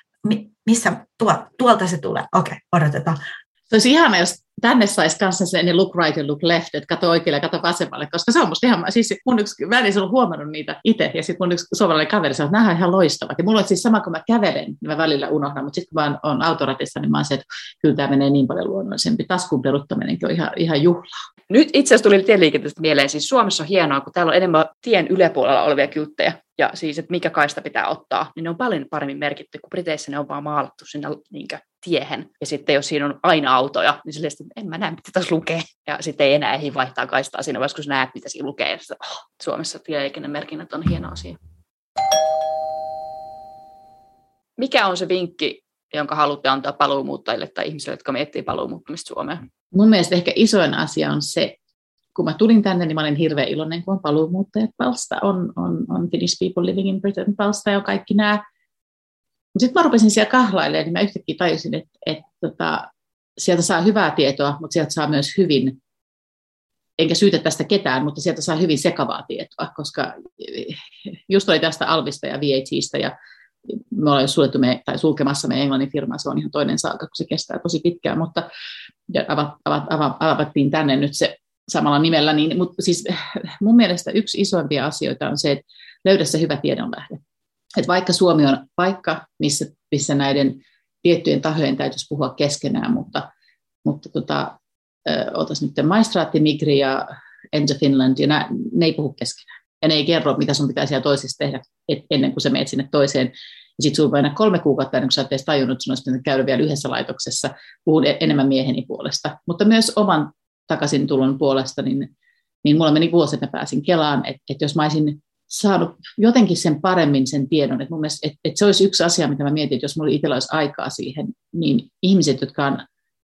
Speaker 2: missä tuo, tuolta se tulee. Okei, okay, odotetaan.
Speaker 3: Se olisi ihana, jos tänne saisi kanssa se niin look right ja look left, että kato oikealle ja kato vasemmalle, koska se on musta ihan, siis mun yksi, mä en ollut huomannut niitä itse, ja sitten mun yksi suomalainen kaveri sanoi, että nämä on ihan loistavat, ja mulla on siis sama, kun mä kävelen, niin mä välillä unohdan, mutta sitten kun mä oon autoratissa, niin mä oon se, että kyllä tämä menee niin paljon luonnollisempi, taskun peruttaminenkin on ihan, ihan juhlaa.
Speaker 1: Nyt itse asiassa tuli tieliikenteestä mieleen, siis Suomessa on hienoa, kun täällä on enemmän tien yläpuolella olevia kylttejä, ja siis, että mikä kaista pitää ottaa, niin ne on paljon paremmin merkitty, kun Briteissä ne on vaan maalattu sinne niin tiehen. Ja sitten jos siinä on aina autoja, niin silleen, että en mä näe, mitä tässä lukee. Ja sitten ei enää ehdi vaihtaa kaistaa siinä vaiheessa, kun sä näet, mitä siinä lukee. Ja sitten, oh, Suomessa tieliikennemerkinnät on hieno asia. Mikä on se vinkki, jonka haluatte antaa paluumuuttajille tai ihmisille, jotka miettii paluumuuttamista Suomeen?
Speaker 3: Mun mielestä ehkä isoin asia on se, kun mä tulin tänne, niin mä olin hirveän iloinen, kun on paluumuuttajat palsta, on, on, on Finnish People Living in Britain palsta ja kaikki nämä sitten mä rupesin siellä kahlailemaan, niin mä yhtäkkiä tajusin, että, että tota, sieltä saa hyvää tietoa, mutta sieltä saa myös hyvin, enkä syytä tästä ketään, mutta sieltä saa hyvin sekavaa tietoa, koska just oli tästä Alvista ja VATista ja me ollaan suljettu me, tai sulkemassa meidän englannin firma, se on ihan toinen saaka, kun se kestää tosi pitkään, mutta avat, avat, avat, avattiin tänne nyt se samalla nimellä, niin, mutta siis mun mielestä yksi isoimpia asioita on se, että löydä se hyvä tiedonlähde että vaikka Suomi on paikka, missä, missä näiden tiettyjen tahojen täytyisi puhua keskenään, mutta, mutta tota, otas nyt maistraatti, Migri ja Enter Finland, ja nämä, ne ei puhu keskenään. Ja ne ei kerro, mitä sun pitää siellä toisessa tehdä et, ennen kuin sä menet sinne toiseen. Ja sitten sulla on kolme kuukautta ennen kuin sä oot edes tajunnut, että sun olisi käydä vielä yhdessä laitoksessa, puhun e-, enemmän mieheni puolesta. Mutta myös oman takaisin tulon puolesta, niin, niin mulla meni vuosi, että mä pääsin Kelaan, että, että jos mä olisin saanut jotenkin sen paremmin sen tiedon. Että mun mielestä, että, se olisi yksi asia, mitä mä mietin, että jos mulla itsellä olisi aikaa siihen, niin ihmiset, jotka on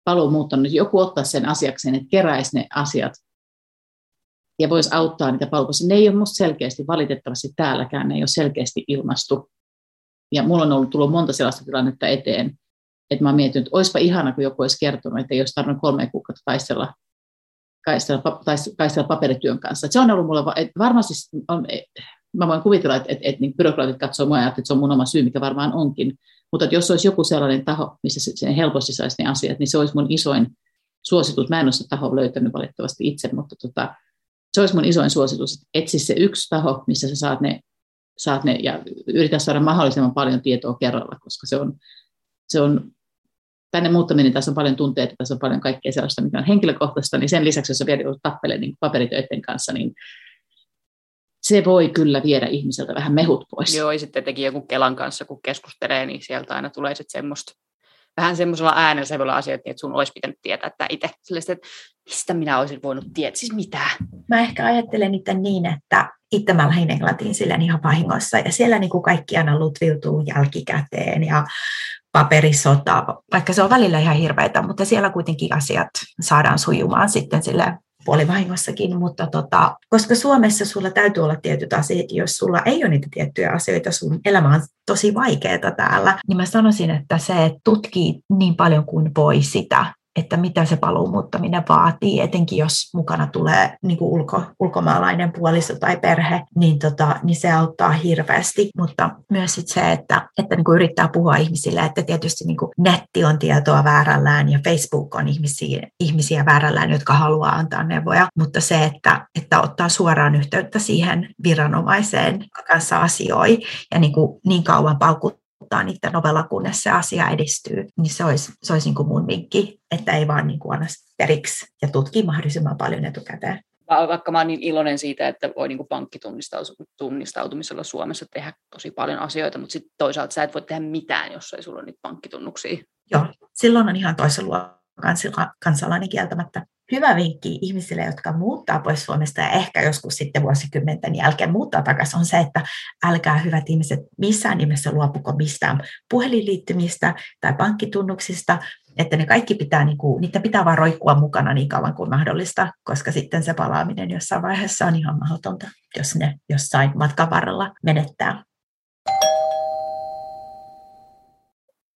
Speaker 3: paluu muuttanut, joku ottaa sen asiakseen, että keräisi ne asiat ja voisi auttaa niitä palveluja. Ne ei ole musta selkeästi, valitettavasti täälläkään, ne ei ole selkeästi ilmastu. Ja mulla on ollut tullut monta sellaista tilannetta eteen, että mä oon miettinyt, että olisipa ihana, kun joku olisi kertonut, että ei olisi tarvinnut kolme kuukautta taistella kaistella, kaistella paperityön kanssa. Se on ollut mulle, että varmasti on, mä voin kuvitella, että, että, että niin byrokraatit katsoo mua ja että se on mun oma syy, mikä varmaan onkin. Mutta jos olisi joku sellainen taho, missä se helposti saisi ne asiat, niin se olisi mun isoin suositus. Mä en ole sitä tahoa löytänyt valitettavasti itse, mutta tota, se olisi mun isoin suositus, että etsi se yksi taho, missä sä saat ne, saat ne ja yritä saada mahdollisimman paljon tietoa kerralla, koska se on, se on tänne muuttaminen, tässä on paljon tunteita, tässä on paljon kaikkea sellaista, mikä on henkilökohtaista, niin sen lisäksi, jos sä vielä tappelemaan niin paperitöiden kanssa, niin se voi kyllä viedä ihmiseltä vähän mehut pois.
Speaker 1: Joo, ja sitten teki joku Kelan kanssa, kun keskustelee, niin sieltä aina tulee sitten semmoista, vähän semmoisella äänellä se voi olla asioita, että sun olisi pitänyt tietää että itse. Sellaista, että mistä minä olisin voinut tietää, siis mitä?
Speaker 2: Mä ehkä ajattelen niitä niin, että itse mä lähdin Englantiin silleen ihan vahingossa, ja siellä niin kuin kaikki aina lutviutuu jälkikäteen, ja paperisota, vaikka se on välillä ihan hirveitä, mutta siellä kuitenkin asiat saadaan sujumaan sitten sille puolivahingossakin, mutta tota, koska Suomessa sulla täytyy olla tietyt asiat, jos sulla ei ole niitä tiettyjä asioita, sun elämä on tosi vaikeaa täällä, niin mä sanoisin, että se tutkii niin paljon kuin voi sitä, että mitä se paluumuuttaminen vaatii, etenkin jos mukana tulee niin kuin ulko, ulkomaalainen puoliso tai perhe, niin, tota, niin se auttaa hirveästi. Mutta myös sit se, että, että niin kuin yrittää puhua ihmisille, että tietysti niin kuin netti on tietoa väärällään ja Facebook on ihmisiä, ihmisiä väärällään, jotka haluaa antaa neuvoja, mutta se, että, että ottaa suoraan yhteyttä siihen viranomaiseen kanssa asioi ja niin, kuin niin kauan paukuttaa ottaa niiden ovella, kunnes se asia edistyy, niin se olisi, se olisi niin kuin mun vinkki, että ei vaan niin kuin anna periksi ja tutki mahdollisimman paljon etukäteen.
Speaker 1: Vaikka mä olen niin iloinen siitä, että voi niin pankkitunnistautumisella Suomessa tehdä tosi paljon asioita, mutta sitten toisaalta sä et voi tehdä mitään, jos ei sulla ole niitä pankkitunnuksia.
Speaker 2: Joo, silloin on ihan toisen luokan kansalainen kieltämättä. Hyvä vinkki ihmisille, jotka muuttaa pois Suomesta ja ehkä joskus sitten vuosikymmenten jälkeen muuttaa takaisin, on se, että älkää hyvät ihmiset missään nimessä luopuko mistään puhelinliittymistä tai pankkitunnuksista, että ne kaikki pitää, niin kuin, niitä pitää vaan roikkua mukana niin kauan kuin mahdollista, koska sitten se palaaminen jossain vaiheessa on ihan mahdotonta, jos ne jossain matkan varrella menettää.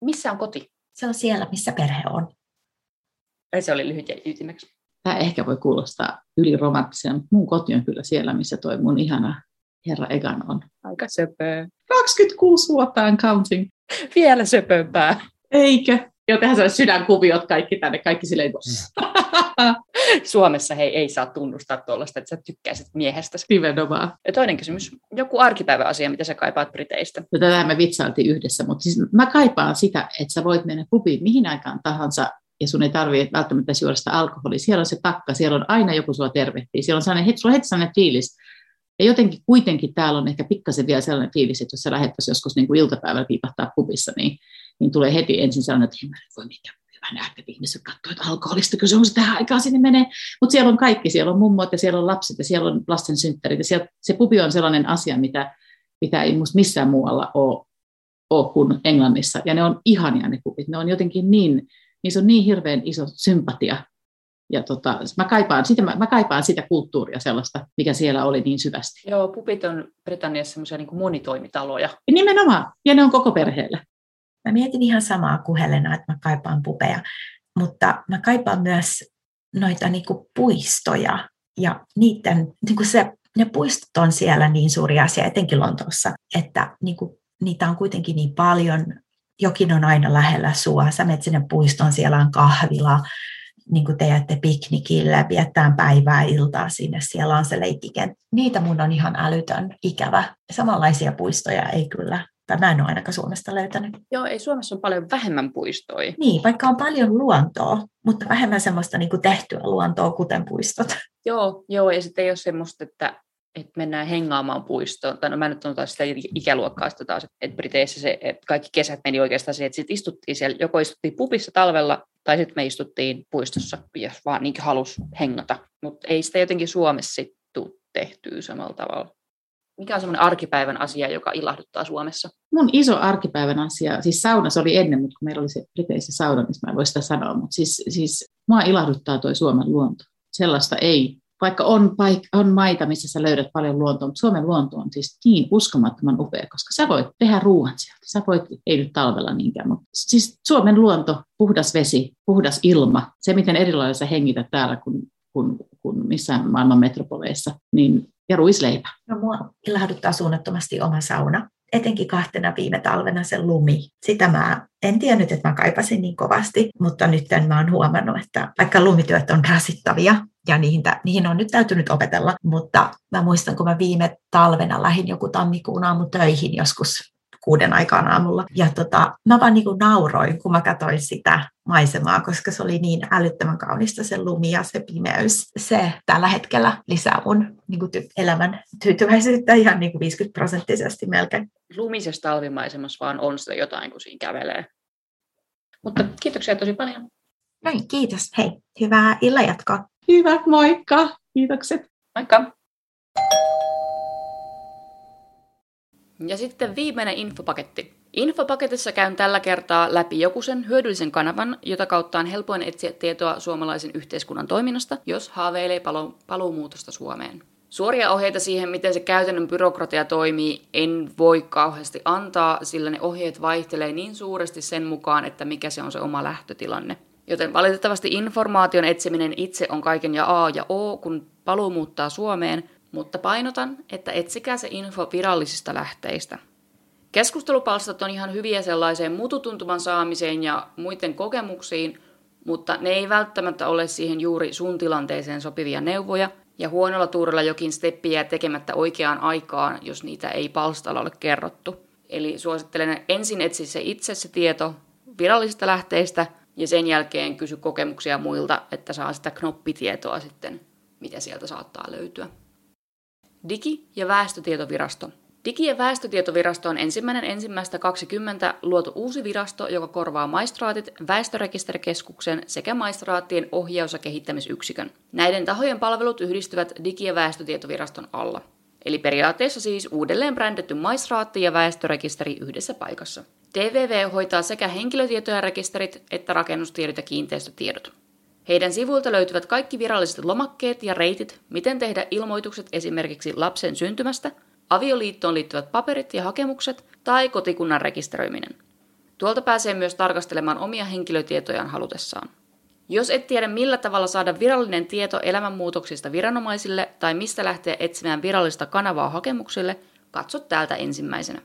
Speaker 1: Missä on koti?
Speaker 2: Se on siellä, missä perhe on.
Speaker 1: Se oli lyhyt ja ytimeksi.
Speaker 3: Tämä ehkä voi kuulostaa yliromanttisena, mutta mun koti on kyllä siellä, missä toi mun ihana herra Egan on.
Speaker 1: Aika söpöä.
Speaker 3: 26 vuotta and counting.
Speaker 1: Vielä söpömpää.
Speaker 3: Eikö? Jo tehdään sellaiset sydänkuviot kaikki tänne, kaikki silleen.
Speaker 1: Suomessa hei, ei saa tunnustaa tuollaista, että sä tykkäisit miehestä.
Speaker 3: Nimenomaan.
Speaker 1: Ja toinen kysymys. Joku arkipäiväasia, mitä sä kaipaat Briteistä?
Speaker 3: No, tätä me vitsailtiin yhdessä, mutta siis mä kaipaan sitä, että sä voit mennä pubiin mihin aikaan tahansa ja sun ei tarvitse välttämättä juoda sitä alkoholia. Siellä on se takka, siellä on aina joku sua tervehtii. Siellä on sellainen, sulla on heti sellainen fiilis. Ja jotenkin kuitenkin täällä on ehkä pikkasen vielä sellainen fiilis, että jos sä lähettäisiin joskus niin kuin iltapäivällä piipahtaa pubissa, niin, niin tulee heti ensin sellainen, että en voi mitään hyvä nähdä, että ihmiset katsoo, että alkoholista kyllä se on se tähän aikaan sinne menee. Mutta siellä on kaikki, siellä on mummot ja siellä on lapset ja siellä on lasten synttärit. Ja siellä, se pubi on sellainen asia, mitä, mitä ei musta missään muualla ole, ole kuin Englannissa. Ja ne on ihania ne pubit. Ne on jotenkin niin, niissä on niin hirveän iso sympatia. Ja tota, mä, kaipaan, sitä, mä, mä kaipaan sitä kulttuuria sellaista, mikä siellä oli niin syvästi.
Speaker 1: Joo, pupit on Britanniassa semmoisia niin monitoimitaloja.
Speaker 3: Ja nimenomaan, ja ne on koko perheelle.
Speaker 2: Mä mietin ihan samaa kuin Helena, että mä kaipaan pupeja, mutta mä kaipaan myös noita niin kuin puistoja ja niiden, niin kuin se, ne puistot on siellä niin suuri asia, etenkin Lontoossa, että niin kuin, niitä on kuitenkin niin paljon, jokin on aina lähellä sua, sä menet sinne puistoon, siellä on kahvila, niin kuin te jätte piknikille, viettään päivää, iltaa sinne, siellä on se leikkikenttä. Niitä mun on ihan älytön ikävä. Samanlaisia puistoja ei kyllä tai mä en ole ainakaan Suomesta löytänyt.
Speaker 1: Joo, ei Suomessa on paljon vähemmän puistoja.
Speaker 2: Niin, vaikka on paljon luontoa, mutta vähemmän semmoista niin kuin tehtyä luontoa, kuten puistot.
Speaker 1: Joo, joo, ja sitten ei ole semmoista, että, että mennään hengaamaan puistoon. Tai no mä nyt on sitä ikäluokkaa sitä taas, että Briteissä se, että kaikki kesät meni oikeastaan siihen, että sitten istuttiin siellä, joko istuttiin pupissa talvella, tai sitten me istuttiin puistossa, jos vaan niin halus hengata. Mutta ei sitä jotenkin Suomessa sitten tehtyä samalla tavalla. Mikä on semmoinen arkipäivän asia, joka ilahduttaa Suomessa?
Speaker 3: Mun iso arkipäivän asia, siis sauna se oli ennen, mutta kun meillä oli se Briteissä sauna, niin mä en voi sitä sanoa, mutta siis, siis mua ilahduttaa toi Suomen luonto. Sellaista ei, vaikka on, paik- on maita, missä sä löydät paljon luontoa, mutta Suomen luonto on siis niin uskomattoman upea, koska sä voit tehdä ruoan sieltä. Sä voit, ei nyt talvella niinkään, mutta siis Suomen luonto, puhdas vesi, puhdas ilma, se miten erilainen sä hengität täällä kuin, kuin, kuin missään maailman metropoleissa, niin ja ruisleipä.
Speaker 2: No, mua ilahduttaa suunnattomasti oma sauna. Etenkin kahtena viime talvena se lumi. Sitä mä en tiennyt, että mä kaipasin niin kovasti, mutta nyt mä oon huomannut, että vaikka lumityöt on rasittavia ja niihin, niihin on nyt täytynyt opetella, mutta mä muistan, kun mä viime talvena lähdin joku tammikuun aamu töihin joskus kuuden aikaan aamulla. Ja tota, mä vaan niin kuin nauroin, kun mä katsoin sitä maisemaa, koska se oli niin älyttömän kaunista se lumi ja se pimeys. Se tällä hetkellä lisää mun niin kuin ty- elämän tyytyväisyyttä ihan niin kuin 50 prosenttisesti melkein.
Speaker 1: Lumisessa talvimaisemassa vaan on sitä jotain, kun siinä kävelee. Mutta kiitoksia tosi paljon.
Speaker 2: Noin, kiitos. Hei, hyvää illanjatkoa.
Speaker 3: Hyvä, moikka. Kiitokset.
Speaker 1: Moikka. Ja sitten viimeinen infopaketti. Infopaketissa käyn tällä kertaa läpi joku sen hyödyllisen kanavan, jota kautta on helpoin etsiä tietoa suomalaisen yhteiskunnan toiminnasta, jos haaveilee palu- paluumuutosta Suomeen. Suoria ohjeita siihen, miten se käytännön byrokratia toimii, en voi kauheasti antaa, sillä ne ohjeet vaihtelee niin suuresti sen mukaan, että mikä se on se oma lähtötilanne. Joten valitettavasti informaation etsiminen itse on kaiken ja A ja O, kun paluu muuttaa Suomeen, mutta painotan, että etsikää se info virallisista lähteistä. Keskustelupalstat on ihan hyviä sellaiseen mututuntuman saamiseen ja muiden kokemuksiin, mutta ne ei välttämättä ole siihen juuri sun tilanteeseen sopivia neuvoja, ja huonolla tuurilla jokin steppi jää tekemättä oikeaan aikaan, jos niitä ei palstalla ole kerrottu. Eli suosittelen ensin etsi se itse se tieto virallisista lähteistä, ja sen jälkeen kysy kokemuksia muilta, että saa sitä knoppitietoa sitten, mitä sieltä saattaa löytyä. Digi- ja väestötietovirasto. Digi- ja väestötietovirasto on ensimmäinen ensimmäistä 20 luotu uusi virasto, joka korvaa maistraatit, väestörekisterikeskuksen sekä maistraattien ohjaus- ja kehittämisyksikön. Näiden tahojen palvelut yhdistyvät Digi- ja väestötietoviraston alla. Eli periaatteessa siis uudelleen brändetty maistraatti ja väestörekisteri yhdessä paikassa. DVV hoitaa sekä henkilötietojen rekisterit että rakennustiedot ja kiinteistötiedot. Heidän sivuilta löytyvät kaikki viralliset lomakkeet ja reitit, miten tehdä ilmoitukset esimerkiksi lapsen syntymästä, avioliittoon liittyvät paperit ja hakemukset tai kotikunnan rekisteröiminen. Tuolta pääsee myös tarkastelemaan omia henkilötietojaan halutessaan. Jos et tiedä millä tavalla saada virallinen tieto elämänmuutoksista viranomaisille tai mistä lähteä etsimään virallista kanavaa hakemuksille, katso täältä ensimmäisenä.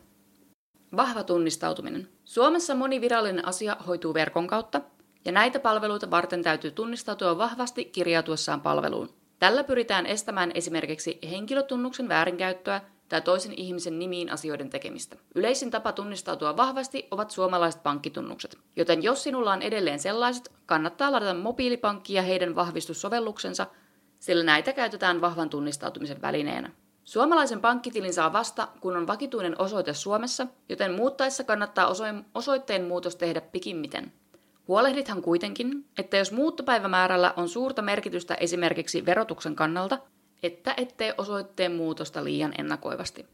Speaker 1: Vahva tunnistautuminen. Suomessa moni virallinen asia hoituu verkon kautta, ja näitä palveluita varten täytyy tunnistautua vahvasti kirjautuessaan palveluun. Tällä pyritään estämään esimerkiksi henkilötunnuksen väärinkäyttöä tai toisen ihmisen nimiin asioiden tekemistä. Yleisin tapa tunnistautua vahvasti ovat suomalaiset pankkitunnukset, joten jos sinulla on edelleen sellaiset, kannattaa ladata mobiilipankki ja heidän vahvistussovelluksensa, sillä näitä käytetään vahvan tunnistautumisen välineenä. Suomalaisen pankkitilin saa vasta, kun on vakituinen osoite Suomessa, joten muuttaessa kannattaa osoitteen muutos tehdä pikimmiten. Huolehdithan kuitenkin, että jos muuttopäivämäärällä on suurta merkitystä esimerkiksi verotuksen kannalta, että ettei osoitteen muutosta liian ennakoivasti.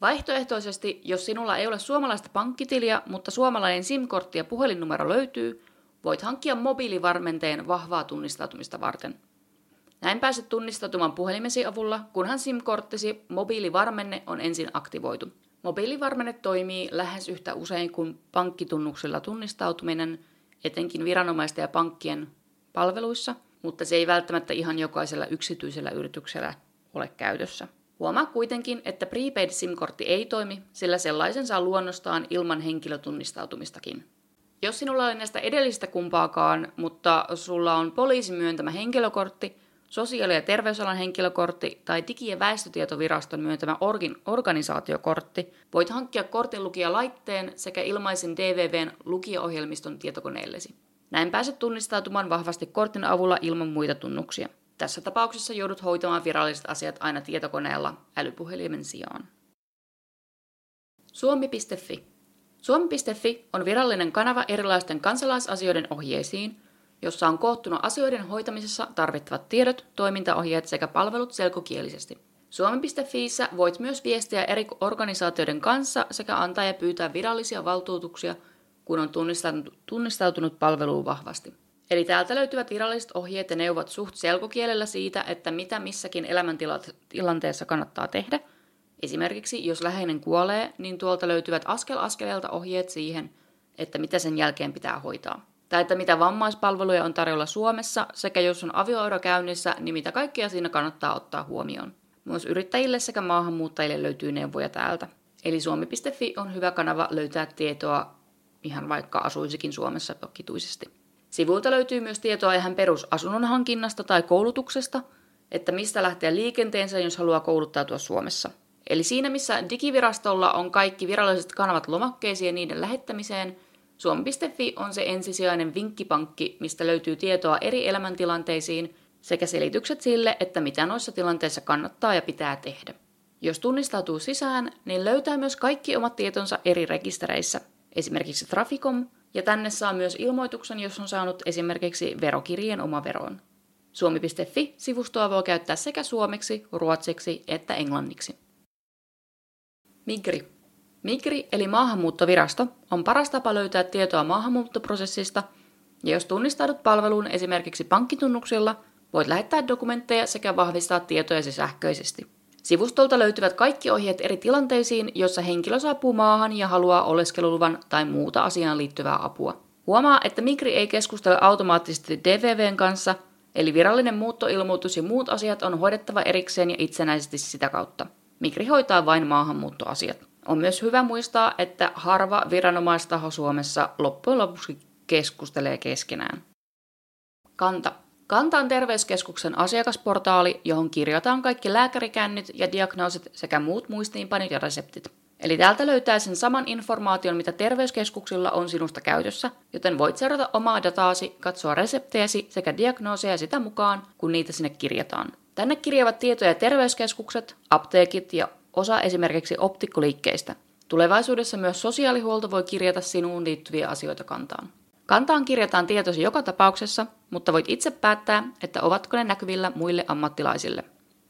Speaker 1: Vaihtoehtoisesti, jos sinulla ei ole suomalaista pankkitiliä, mutta suomalainen SIM-kortti ja puhelinnumero löytyy, voit hankkia mobiilivarmenteen vahvaa tunnistautumista varten. Näin pääset tunnistautumaan puhelimesi avulla, kunhan SIM-korttisi mobiilivarmenne on ensin aktivoitu. Mobiilivarmenne toimii lähes yhtä usein kuin pankkitunnuksilla tunnistautuminen, etenkin viranomaisten ja pankkien palveluissa – mutta se ei välttämättä ihan jokaisella yksityisellä yrityksellä ole käytössä. Huomaa kuitenkin, että prepaid SIM-kortti ei toimi, sillä sellaisen saa luonnostaan ilman henkilötunnistautumistakin. Jos sinulla on näistä edellisistä kumpaakaan, mutta sulla on poliisin myöntämä henkilökortti, sosiaali- ja terveysalan henkilökortti tai Digi- ja väestötietoviraston myöntämä orgin, organisaatiokortti, voit hankkia kortinlukijalaitteen sekä ilmaisen DVVn lukio-ohjelmiston tietokoneellesi. Näin pääset tunnistautumaan vahvasti kortin avulla ilman muita tunnuksia. Tässä tapauksessa joudut hoitamaan viralliset asiat aina tietokoneella älypuhelimen sijaan. Suomi.fi Suomi.fi on virallinen kanava erilaisten kansalaisasioiden ohjeisiin, jossa on koottuna asioiden hoitamisessa tarvittavat tiedot, toimintaohjeet sekä palvelut selkokielisesti. Suomi.fiissä voit myös viestiä eri organisaatioiden kanssa sekä antaa ja pyytää virallisia valtuutuksia – kun on tunnistautunut, palveluun vahvasti. Eli täältä löytyvät viralliset ohjeet ja neuvot suht selkokielellä siitä, että mitä missäkin elämäntilanteessa kannattaa tehdä. Esimerkiksi jos läheinen kuolee, niin tuolta löytyvät askel askeleelta ohjeet siihen, että mitä sen jälkeen pitää hoitaa. Tai että mitä vammaispalveluja on tarjolla Suomessa, sekä jos on avioero käynnissä, niin mitä kaikkea siinä kannattaa ottaa huomioon. Myös yrittäjille sekä maahanmuuttajille löytyy neuvoja täältä. Eli suomi.fi on hyvä kanava löytää tietoa ihan vaikka asuisikin Suomessa vakituisesti. Sivuilta löytyy myös tietoa ihan perusasunnon hankinnasta tai koulutuksesta, että mistä lähteä liikenteensä, jos haluaa kouluttautua Suomessa. Eli siinä, missä digivirastolla on kaikki viralliset kanavat lomakkeisiin ja niiden lähettämiseen, Suomi.fi on se ensisijainen vinkkipankki, mistä löytyy tietoa eri elämäntilanteisiin sekä selitykset sille, että mitä noissa tilanteissa kannattaa ja pitää tehdä. Jos tunnistautuu sisään, niin löytää myös kaikki omat tietonsa eri rekistereissä, esimerkiksi Traficom, ja tänne saa myös ilmoituksen, jos on saanut esimerkiksi verokirjeen omaveroon. Suomi.fi-sivustoa voi käyttää sekä suomeksi, ruotsiksi että englanniksi. Migri. Migri eli maahanmuuttovirasto on paras tapa löytää tietoa maahanmuuttoprosessista, ja jos tunnistaudut palveluun esimerkiksi pankkitunnuksilla, voit lähettää dokumentteja sekä vahvistaa tietojasi sähköisesti. Sivustolta löytyvät kaikki ohjeet eri tilanteisiin, jossa henkilö saapuu maahan ja haluaa oleskeluluvan tai muuta asiaan liittyvää apua. Huomaa, että Migri ei keskustele automaattisesti DVVn kanssa, eli virallinen muuttoilmoitus ja muut asiat on hoidettava erikseen ja itsenäisesti sitä kautta. Migri hoitaa vain maahanmuuttoasiat. On myös hyvä muistaa, että harva viranomaistaho Suomessa loppujen lopuksi keskustelee keskenään. Kanta. Kanta on terveyskeskuksen asiakasportaali, johon kirjataan kaikki lääkärikännit ja diagnoosit sekä muut muistiinpanit ja reseptit. Eli täältä löytää sen saman informaation, mitä terveyskeskuksilla on sinusta käytössä, joten voit seurata omaa dataasi, katsoa reseptejäsi sekä diagnooseja sitä mukaan, kun niitä sinne kirjataan. Tänne kirjaavat tietoja terveyskeskukset, apteekit ja osa esimerkiksi optikkoliikkeistä. Tulevaisuudessa myös sosiaalihuolto voi kirjata sinuun liittyviä asioita kantaan. Kantaan kirjataan tietosi joka tapauksessa, mutta voit itse päättää, että ovatko ne näkyvillä muille ammattilaisille.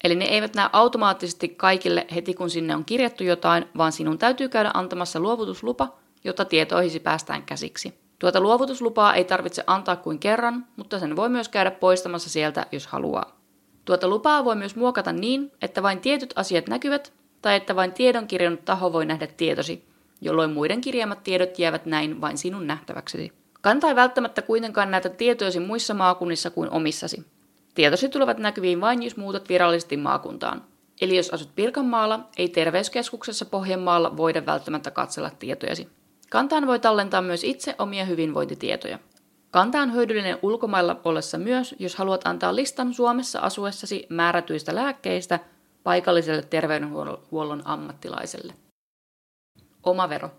Speaker 1: Eli ne eivät näe automaattisesti kaikille heti kun sinne on kirjattu jotain, vaan sinun täytyy käydä antamassa luovutuslupa, jotta tietoihisi päästään käsiksi. Tuota luovutuslupaa ei tarvitse antaa kuin kerran, mutta sen voi myös käydä poistamassa sieltä, jos haluaa. Tuota lupaa voi myös muokata niin, että vain tietyt asiat näkyvät, tai että vain tiedon kirjannut taho voi nähdä tietosi, jolloin muiden kirjaamat tiedot jäävät näin vain sinun nähtäväksesi. Kanta ei välttämättä kuitenkaan näitä tietoisi muissa maakunnissa kuin omissasi. Tietosi tulevat näkyviin vain, jos muutat virallisesti maakuntaan. Eli jos asut Pirkanmaalla, ei terveyskeskuksessa Pohjanmaalla voida välttämättä katsella tietojasi. Kantaan voi tallentaa myös itse omia hyvinvointitietoja. Kanta on hyödyllinen ulkomailla ollessa myös, jos haluat antaa listan Suomessa asuessasi määrätyistä lääkkeistä paikalliselle terveydenhuollon ammattilaiselle. Omavero.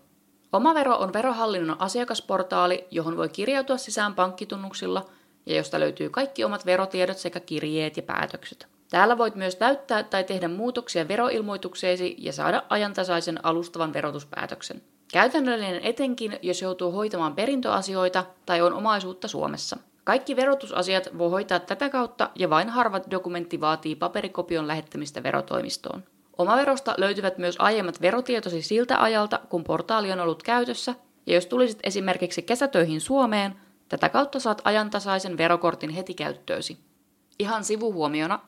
Speaker 1: Omavero on verohallinnon asiakasportaali, johon voi kirjautua sisään pankkitunnuksilla ja josta löytyy kaikki omat verotiedot sekä kirjeet ja päätökset. Täällä voit myös täyttää tai tehdä muutoksia veroilmoitukseesi ja saada ajantasaisen alustavan verotuspäätöksen. Käytännöllinen etenkin, jos joutuu hoitamaan perintöasioita tai on omaisuutta Suomessa. Kaikki verotusasiat voi hoitaa tätä kautta ja vain harva dokumentti vaatii paperikopion lähettämistä verotoimistoon. Omaverosta löytyvät myös aiemmat verotietosi siltä ajalta, kun portaali on ollut käytössä, ja jos tulisit esimerkiksi kesätöihin Suomeen, tätä kautta saat ajantasaisen verokortin heti käyttöösi. Ihan sivuhuomiona,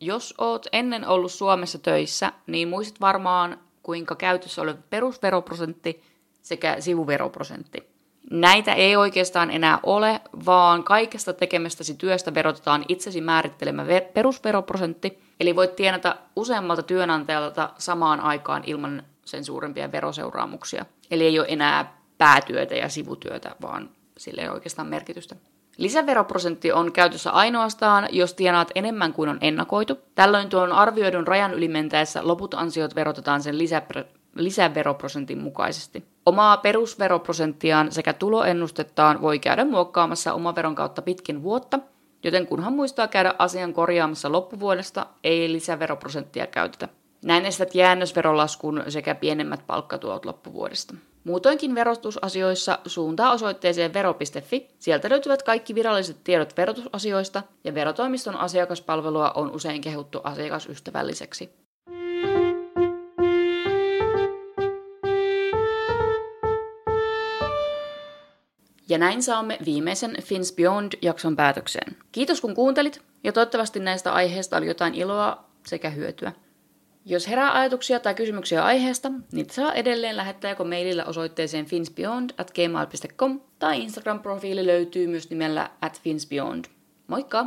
Speaker 1: jos oot ennen ollut Suomessa töissä, niin muistat varmaan kuinka käytössä oleva perusveroprosentti sekä sivuveroprosentti. Näitä ei oikeastaan enää ole, vaan kaikesta tekemästäsi työstä verotetaan itsesi määrittelemä ver- perusveroprosentti, eli voit tienata useammalta työnantajalta samaan aikaan ilman sen suurempia veroseuraamuksia. Eli ei ole enää päätyötä ja sivutyötä, vaan sille ei oikeastaan merkitystä. Lisäveroprosentti on käytössä ainoastaan, jos tienaat enemmän kuin on ennakoitu. Tällöin tuon arvioidun rajan ylimentäessä loput ansiot verotetaan sen lisäpre- lisäveroprosentin mukaisesti. Omaa perusveroprosenttiaan sekä tuloennustettaan voi käydä muokkaamassa omaveron kautta pitkin vuotta, joten kunhan muistaa käydä asian korjaamassa loppuvuodesta, ei lisäveroprosenttia käytetä. Näin estät jäännösverolaskun sekä pienemmät palkkatuot loppuvuodesta. Muutoinkin verotusasioissa suuntaa osoitteeseen vero.fi. Sieltä löytyvät kaikki viralliset tiedot verotusasioista ja verotoimiston asiakaspalvelua on usein kehuttu asiakasystävälliseksi. Ja näin saamme viimeisen Fins Beyond-jakson päätökseen. Kiitos kun kuuntelit ja toivottavasti näistä aiheista oli jotain iloa sekä hyötyä. Jos herää ajatuksia tai kysymyksiä aiheesta, niitä saa edelleen lähettää joko mailillä osoitteeseen finsbeyond at gmail.com tai Instagram-profiili löytyy myös nimellä at finsbeyond. Moikka!